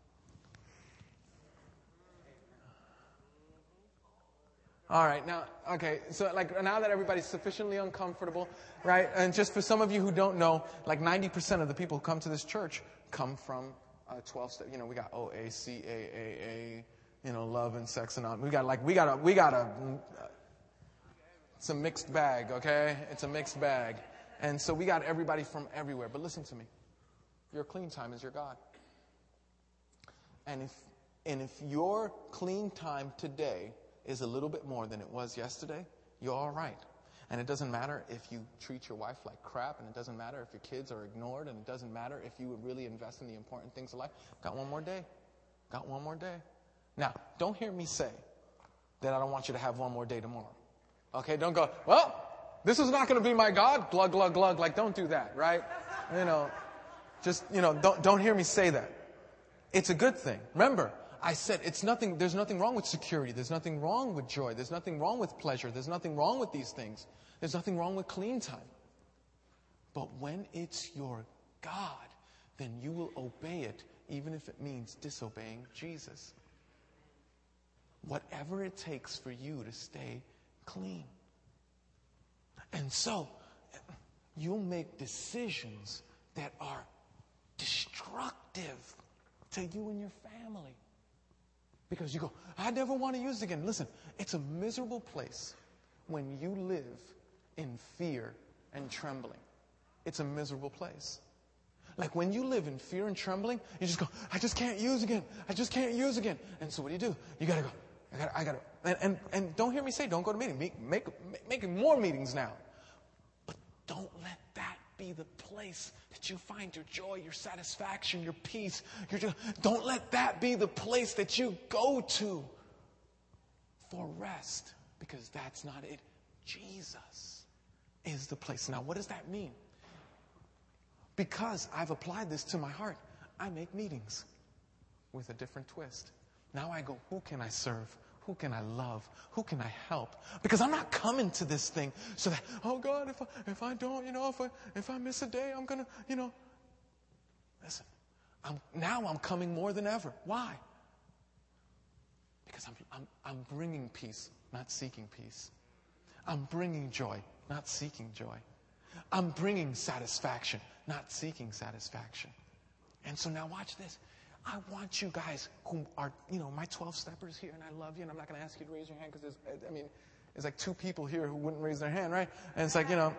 All right, now, okay, so like now that everybody's sufficiently uncomfortable, right? And just for some of you who don't know, like 90% of the people who come to this church come from uh, 12 step. You know, we got OA, CAAA, you know, love and sex and all. We got like, we got a, we got a, it's a mixed bag, okay? It's a mixed bag. And so we got everybody from everywhere. But listen to me. Your clean time is your God. And if, and if your clean time today is a little bit more than it was yesterday, you're all right. And it doesn't matter if you treat your wife like crap, and it doesn't matter if your kids are ignored, and it doesn't matter if you really invest in the important things of life. Got one more day. Got one more day. Now, don't hear me say that I don't want you to have one more day tomorrow. Okay, don't go, well, this is not going to be my God. Glug, glug, glug. Like, don't do that, right? You know, just, you know, don't, don't hear me say that. It's a good thing. Remember, I said it's nothing, there's nothing wrong with security. There's nothing wrong with joy. There's nothing wrong with pleasure. There's nothing wrong with these things. There's nothing wrong with clean time. But when it's your God, then you will obey it, even if it means disobeying Jesus. Whatever it takes for you to stay clean. And so, you'll make decisions that are destructive to you and your family. Because you go, I never want to use it again. Listen, it's a miserable place when you live in fear and trembling. It's a miserable place. Like when you live in fear and trembling, you just go, I just can't use again. I just can't use again. And so what do you do? You gotta go, I gotta, I gotta, and, and, and don't hear me say, don't go to meetings. Make, make, make more meetings now. But don't let that be the place that you find your joy, your satisfaction, your peace. Your. Don't let that be the place that you go to for rest because that's not it. Jesus is the place. Now, what does that mean? Because I've applied this to my heart, I make meetings with a different twist. Now I go, who can I serve? Who can I love? Who can I help? Because I'm not coming to this thing so that, oh God, if I, if I don't, you know, if I, if I miss a day, I'm going to, you know. Listen, I'm, now I'm coming more than ever. Why? Because I'm, I'm, I'm bringing peace, not seeking peace. I'm bringing joy, not seeking joy. I'm bringing satisfaction, not seeking satisfaction. And so now watch this. I want you guys who are, you know, my 12 steppers here, and I love you, and I'm not going to ask you to raise your hand because there's, I mean, there's like two people here who wouldn't raise their hand, right? And it's like, you know,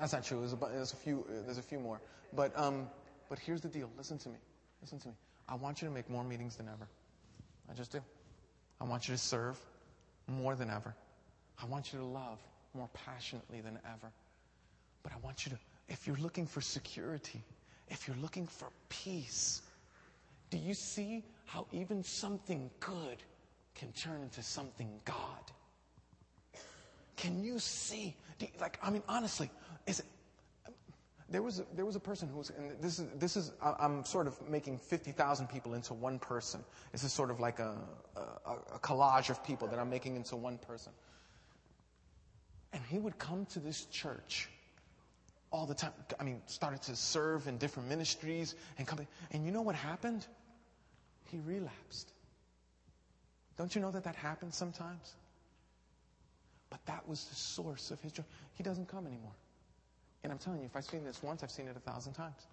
That's not true. There's a, there's a few. There's a few more. But um, but here's the deal. Listen to me. Listen to me. I want you to make more meetings than ever. I just do. I want you to serve more than ever. I want you to love more passionately than ever. But I want you to, if you're looking for security, if you're looking for peace, do you see how even something good can turn into something God? Can you see? You, like, I mean, honestly, is it, there was a, there was a person who was, and this is this is I'm sort of making fifty thousand people into one person. This is sort of like a, a, a collage of people that I'm making into one person. And he would come to this church all the time. I mean, started to serve in different ministries and come. And you know what happened? He relapsed. Don't you know that that happens sometimes? But that was the source of his joy. He doesn't come anymore. And I'm telling you, if I've seen this once, I've seen it a thousand times.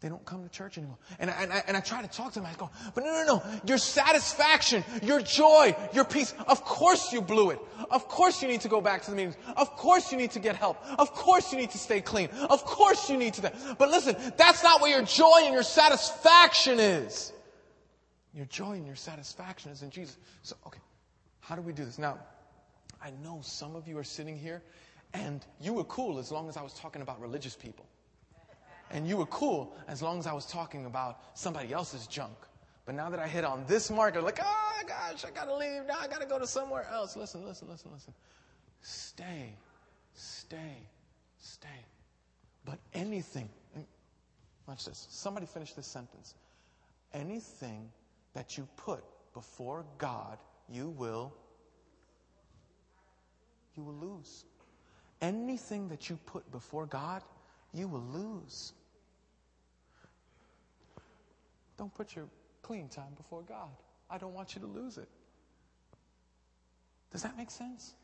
They don't come to church anymore. And I, and I, and I try to talk to them. I go, but no, no, no. Your satisfaction, your joy, your peace. Of course you blew it. Of course you need to go back to the meetings. Of course you need to get help. Of course you need to stay clean. Of course you need to that. But listen, that's not where your joy and your satisfaction is. Your joy and your satisfaction is in Jesus. So, okay. How do we do this? Now, I know some of you are sitting here and you were cool as long as I was talking about religious people. And you were cool as long as I was talking about somebody else's junk. But now that I hit on this marker, like, oh gosh, I gotta leave. Now I gotta go to somewhere else. Listen, listen, listen, listen. Stay, stay, stay. But anything, watch this. Somebody finish this sentence. Anything that you put before God, you will, you will lose. Anything that you put before God, you will lose. Don't put your clean time before God. I don't want you to lose it. Does that make sense?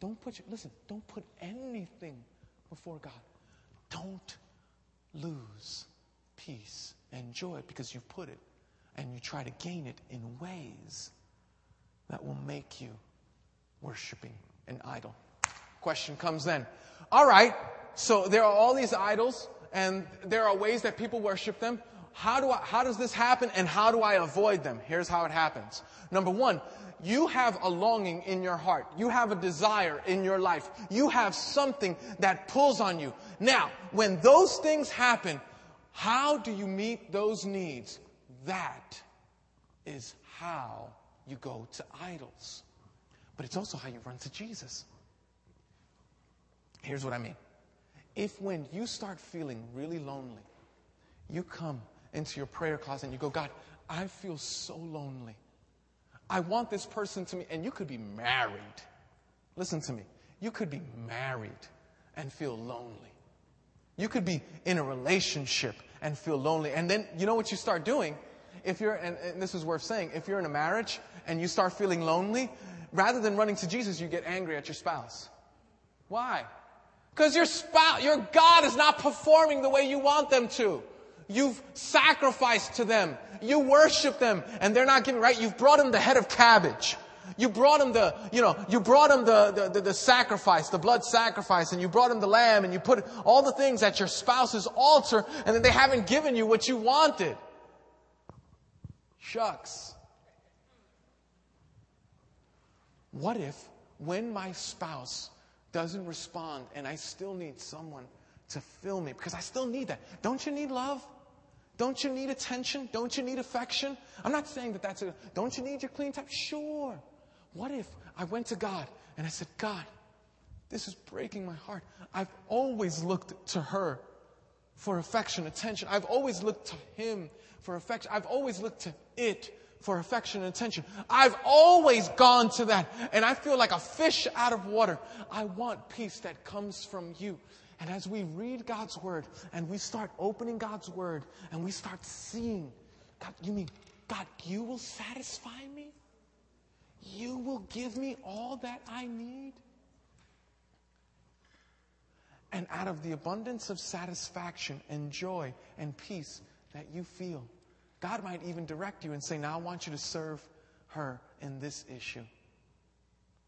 Don't put your, listen, don't put anything before God. Don't lose peace and joy because you've put it and you try to gain it in ways that will make you worshiping an idol. Question comes then. All right, so there are all these idols and there are ways that people worship them. How do I, how does this happen and how do I avoid them? Here's how it happens. Number one, you have a longing in your heart. You have a desire in your life. You have something that pulls on you. Now, when those things happen, how do you meet those needs? That is how you go to idols. But it's also how you run to Jesus. Here's what I mean. If when you start feeling really lonely, you come into your prayer closet and you go, God, I feel so lonely. I want this person to me, and you could be married. Listen to me. You could be married and feel lonely. You could be in a relationship and feel lonely. And then, you know what you start doing? If you're, and, and this is worth saying, if you're in a marriage and you start feeling lonely, rather than running to Jesus, you get angry at your spouse. Why? Because your spouse, your God is not performing the way you want them to. You've sacrificed to them. You worship them and they're not giving, right? You've brought them the head of cabbage. You brought them the, you know, you brought them the, the, the, the, sacrifice, the blood sacrifice, and you brought them the lamb, and you put all the things at your spouse's altar, and then they haven't given you what you wanted. Shucks. What if, when my spouse doesn't respond and I still need someone to fill me because I still need that. Don't you need love? Don't you need attention? Don't you need affection? I'm not saying that that's a, don't you need your clean time? Sure. What if I went to God and I said, God, this is breaking my heart. I've always looked to her for affection, attention. I've always looked to him for affection. I've always looked to it for affection and attention. I've always gone to that and I feel like a fish out of water. I want peace that comes from you. And as we read God's word and we start opening God's word and we start seeing, God, you mean, God, you will satisfy me? You will give me all that I need? And out of the abundance of satisfaction and joy and peace that you feel, God might even direct you and say, Now I want you to serve her in this issue.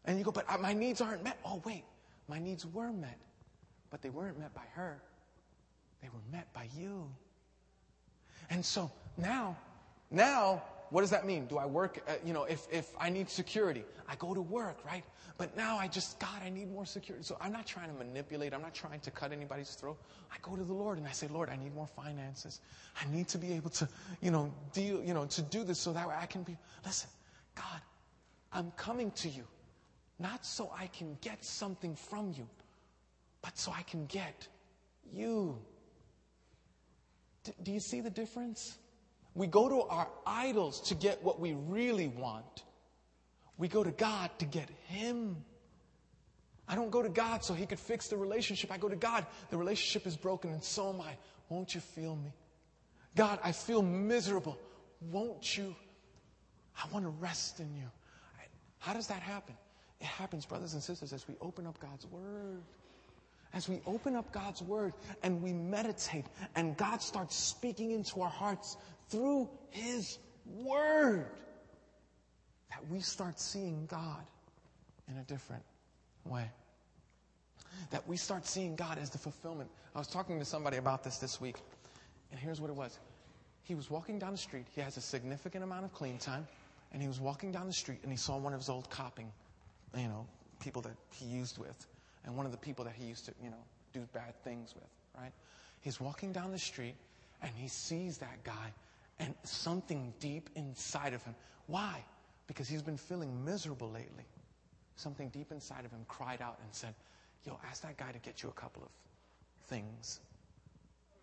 And you go, But uh, my needs aren't met. Oh, wait, my needs were met but they weren't met by her. They were met by you. And so now, now, what does that mean? Do I work, at, you know, if, if I need security, I go to work, right? But now I just, God, I need more security. So I'm not trying to manipulate. I'm not trying to cut anybody's throat. I go to the Lord and I say, Lord, I need more finances. I need to be able to, you know, deal, you know, to do this so that way I can be, listen, God, I'm coming to you, not so I can get something from you, but so I can get you. D- do you see the difference? We go to our idols to get what we really want. We go to God to get Him. I don't go to God so He could fix the relationship. I go to God, the relationship is broken and so am I. Won't you feel me? God, I feel miserable. Won't you? I want to rest in you. How does that happen? It happens, brothers and sisters, as we open up God's Word. As we open up God's Word and we meditate, and God starts speaking into our hearts through His Word, that we start seeing God in a different way. That we start seeing God as the fulfillment. I was talking to somebody about this this week, and here's what it was. He was walking down the street. He has a significant amount of clean time, and he was walking down the street and he saw one of his old copping, you know, people that he used with, and one of the people that he used to, you know, do bad things with, right? He's walking down the street and he sees that guy and something deep inside of him. Why? Because he's been feeling miserable lately. Something deep inside of him cried out and said, Yo, ask that guy to get you a couple of things.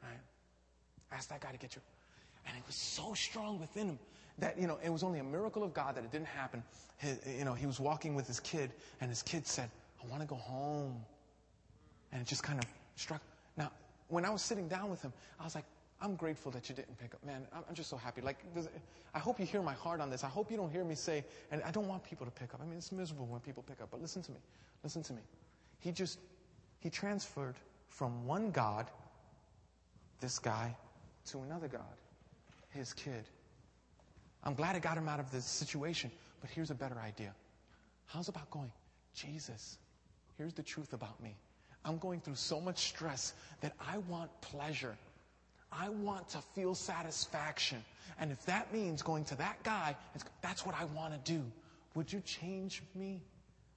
Right? Ask that guy to get you. And it was so strong within him that, you know, it was only a miracle of God that it didn't happen. His, you know, he was walking with his kid, and his kid said, I want to go home. And it just kind of struck. Now, when I was sitting down with him, I was like, I'm grateful that you didn't pick up. Man, I'm just so happy. Like, I hope you hear my heart on this. I hope you don't hear me say, and I don't want people to pick up. I mean, it's miserable when people pick up, but listen to me. Listen to me. He just, he transferred from one God, this guy, to another God, his kid. I'm glad I got him out of this situation, but here's a better idea. How's about going, Jesus, here's the truth about me. I'm going through so much stress that I want pleasure. I want to feel satisfaction. And if that means going to that guy, that's what I want to do. Would you change me?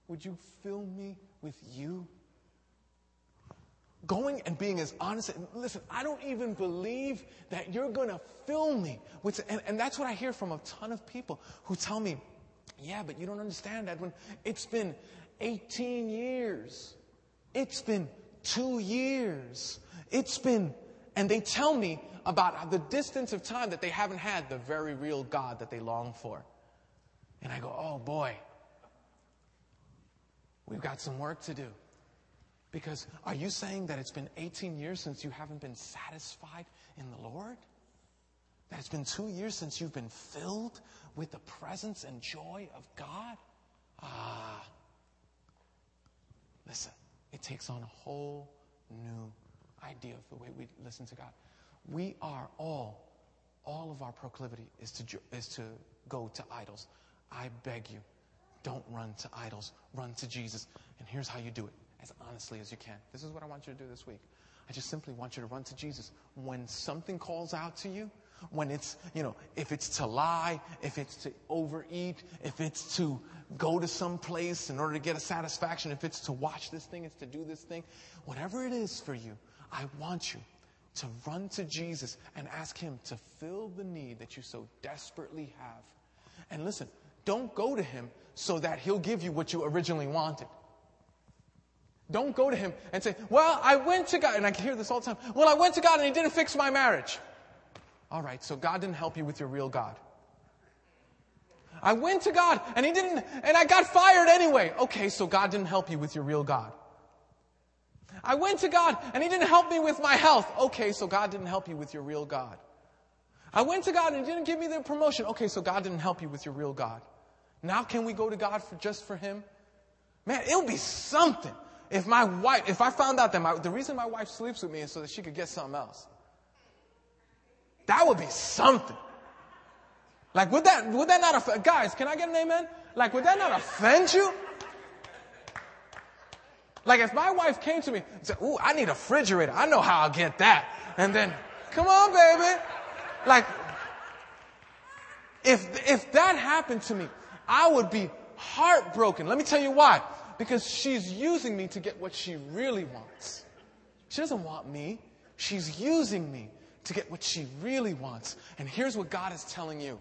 Would you fill me with you? Going and being as honest. Listen, I don't even believe that you're going to fill me with, and, and that's what I hear from a ton of people who tell me, yeah, but you don't understand, Edwin. It's been 18 years. It's been two years. It's been and they tell me about the distance of time that they haven't had the very real God that they long for. And I go, oh boy, we've got some work to do. Because are you saying that it's been 18 years since you haven't been satisfied in the Lord? That it's been two years since you've been filled with the presence and joy of God? Ah. Listen, it takes on a whole new idea of the way we listen to God. We are all, all of our proclivity is to, is to go to idols. I beg you, don't run to idols. Run to Jesus. And here's how you do it as honestly as you can. This is what I want you to do this week. I just simply want you to run to Jesus. When something calls out to you, when it's, you know, if it's to lie, if it's to overeat, if it's to go to some place in order to get a satisfaction, if it's to watch this thing, it's to do this thing, whatever it is for you, I want you to run to Jesus and ask Him to fill the need that you so desperately have. And listen, don't go to Him so that He'll give you what you originally wanted. Don't go to Him and say, Well, I went to God, and I hear this all the time. Well, I went to God and He didn't fix my marriage. All right, so God didn't help you with your real God. I went to God and He didn't, and I got fired anyway. Okay, so God didn't help you with your real God. I went to God and He didn't help me with my health. Okay, so God didn't help you with your real God. I went to God and He didn't give me the promotion. Okay, so God didn't help you with your real God. Now can we go to God for just for Him? Man, it would be something if my wife, if I found out that my, the reason my wife sleeps with me is so that she could get something else. That would be something. Like, would that, would that not offend, guys, can I get an amen? Like, would that not offend you? Like if my wife came to me and said, ooh, I need a refrigerator. I know how I'll get that. And then, come on, baby. Like, if, if that happened to me, I would be heartbroken. Let me tell you why. Because she's using me to get what she really wants. She doesn't want me. She's using me to get what she really wants. And here's what God is telling you.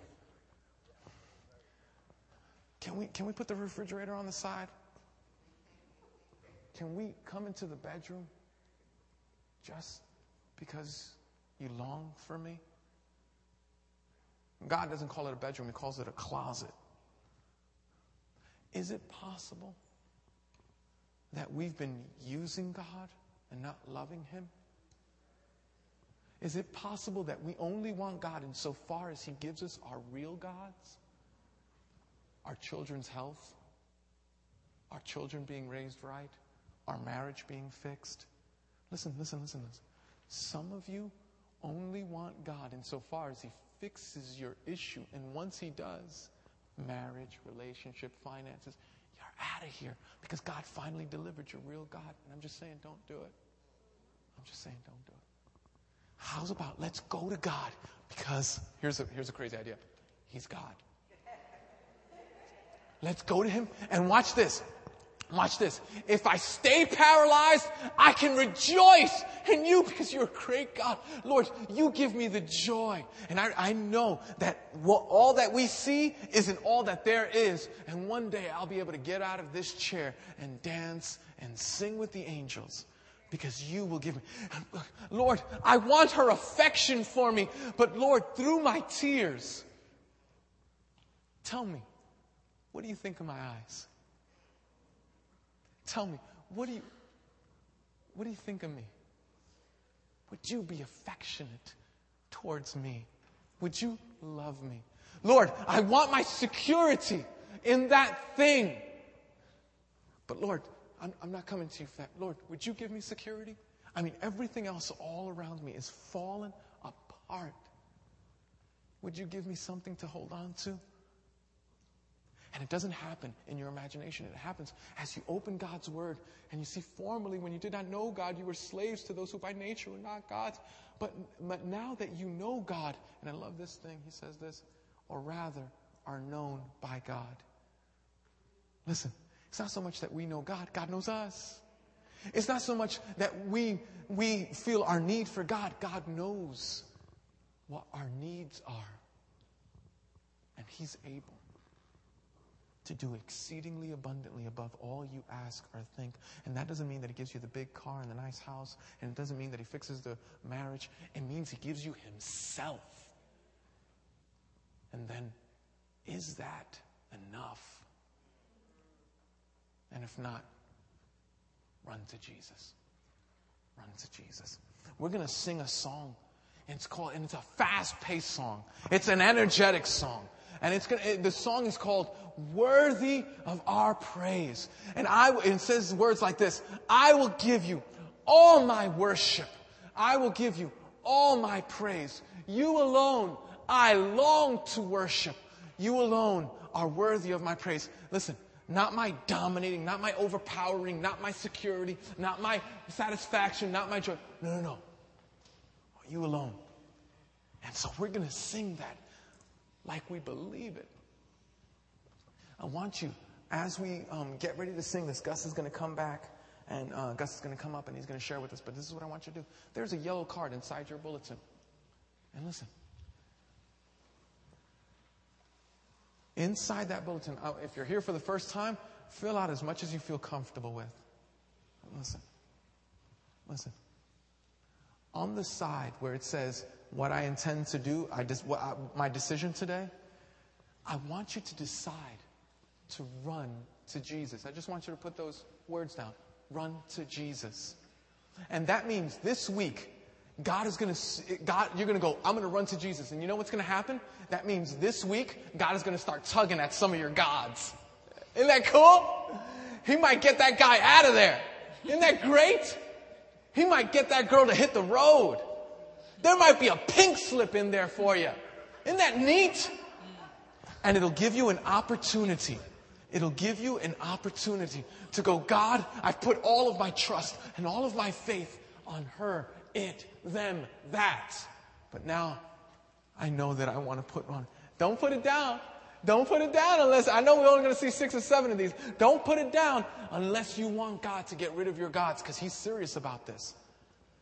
Can we, can we put the refrigerator on the side? Can we come into the bedroom just because you long for me? God doesn't call it a bedroom, He calls it a closet. Is it possible that we've been using God and not loving Him? Is it possible that we only want God insofar as He gives us our real gods? Our children's health? Our children being raised right? Our marriage being fixed? Listen, listen, listen, listen. Some of you only want God insofar as He fixes your issue. And once He does, marriage, relationship, finances, you're out of here because God finally delivered your real God. And I'm just saying, don't do it. I'm just saying, don't do it. How's about let's go to God? Because here's a, here's a crazy idea He's God. Let's go to Him and watch this. Watch this. If I stay paralyzed, I can rejoice in you because you're a great God. Lord, you give me the joy. And I, I know that what, all that we see isn't all that there is. And one day I'll be able to get out of this chair and dance and sing with the angels because you will give me. Lord, I want her affection for me, but Lord, through my tears, tell me, what do you think of my eyes? Tell me, what do you, what do you think of me? Would you be affectionate towards me? Would you love me? Lord, I want my security in that thing. But Lord, I'm, I'm not coming to you for that. Lord, would you give me security? I mean, everything else all around me is falling apart. Would you give me something to hold on to? And it doesn't happen in your imagination. It happens as you open God's word and you see formerly when you did not know God, you were slaves to those who by nature were not gods. But, but now that you know God, and I love this thing, he says this, or rather are known by God. Listen, it's not so much that we know God, God knows us. It's not so much that we, we feel our need for God, God knows what our needs are. And He's able to do exceedingly abundantly above all you ask or think. And that doesn't mean that He gives you the big car and the nice house, and it doesn't mean that He fixes the marriage. It means He gives you Himself. And then, is that enough? And if not, run to Jesus. Run to Jesus. We're going to sing a song. And it's called, and it's a fast paced song. It's an energetic song. And it's gonna, it, the song is called Worthy of Our Praise. And I, it says words like this I will give you all my worship. I will give you all my praise. You alone, I long to worship. You alone are worthy of my praise. Listen, not my dominating, not my overpowering, not my security, not my satisfaction, not my joy. No, no, no. You alone. And so we're going to sing that like we believe it. I want you, as we um, get ready to sing this, Gus is going to come back and uh, Gus is going to come up and he's going to share with us. But this is what I want you to do. There's a yellow card inside your bulletin. And listen. Inside that bulletin, uh, if you're here for the first time, fill out as much as you feel comfortable with. Listen. Listen. On the side where it says what I intend to do, I what I, my decision today, I want you to decide to run to Jesus. I just want you to put those words down. Run to Jesus. And that means this week, God is going to, God, you're going to go, I'm going to run to Jesus. And you know what's going to happen? That means this week, God is going to start tugging at some of your gods. Isn't that cool? He might get that guy out of there. Isn't that great? He might get that girl to hit the road. There might be a pink slip in there for you. Isn't that neat? And it'll give you an opportunity It'll give you an opportunity to go, God, I've put all of my trust and all of my faith on her, it, them, that. But now I know that I want to put on. Don't put it down. Don't put it down unless, I know we're only going to see six or seven of these. Don't put it down unless you want God to get rid of your gods because He's serious about this.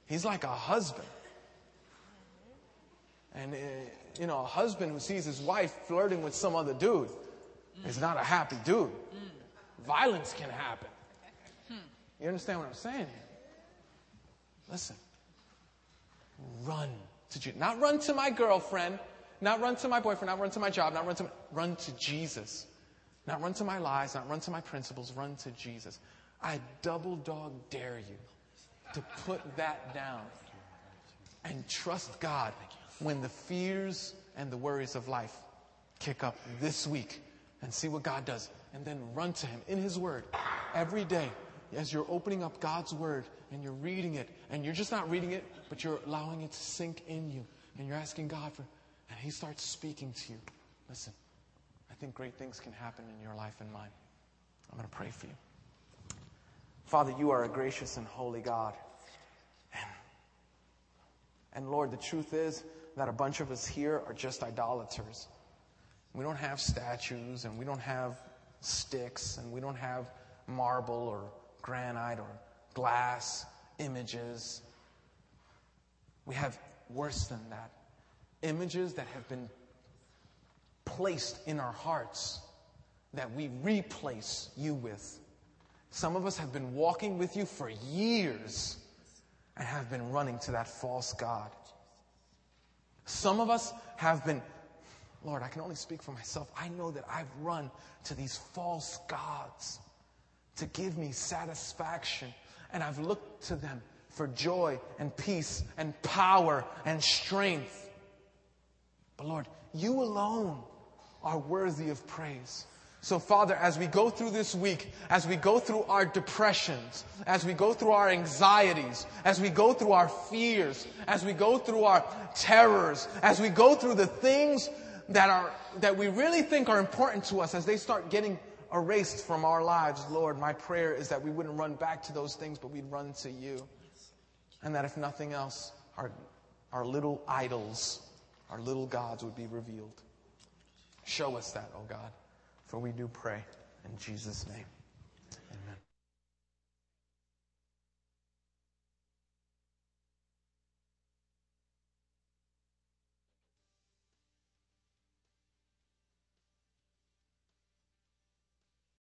He's like a husband. And, uh, you know, a husband who sees his wife flirting with some other dude is not a happy dude. Violence can happen. You understand what I'm saying? Listen. Run to Jesus. Not run to my girlfriend, not run to my boyfriend, not run to my job, not run to my, run to Jesus. Not run to my lies, not run to my principles, run to Jesus. I double dog dare you to put that down and trust God when the fears and the worries of life kick up this week and see what God does. And then run to Him in His Word every day as you're opening up God's Word and you're reading it. And you're just not reading it, but you're allowing it to sink in you. And you're asking God for, and He starts speaking to you. Listen, I think great things can happen in your life and mine. I'm going to pray for you. Father, you are a gracious and holy God. And, and Lord, the truth is that a bunch of us here are just idolaters. We don't have statues and we don't have sticks and we don't have marble or granite or glass images. We have worse than that images that have been placed in our hearts that we replace you with. Some of us have been walking with you for years and have been running to that false God. Some of us have been Lord, I can only speak for myself. I know that I've run to these false gods to give me satisfaction. And I've looked to them for joy and peace and power and strength. But Lord, you alone are worthy of praise. So, Father, as we go through this week, as we go through our depressions, as we go through our anxieties, as we go through our fears, as we go through our terrors, as we go through the things that are, that we really think are important to us as they start getting erased from our lives, Lord, my prayer is that we wouldn't run back to those things, but we'd run to you. And that if nothing else, our, our little idols, our little gods would be revealed. Show us that, oh God, for we do pray in Jesus' name.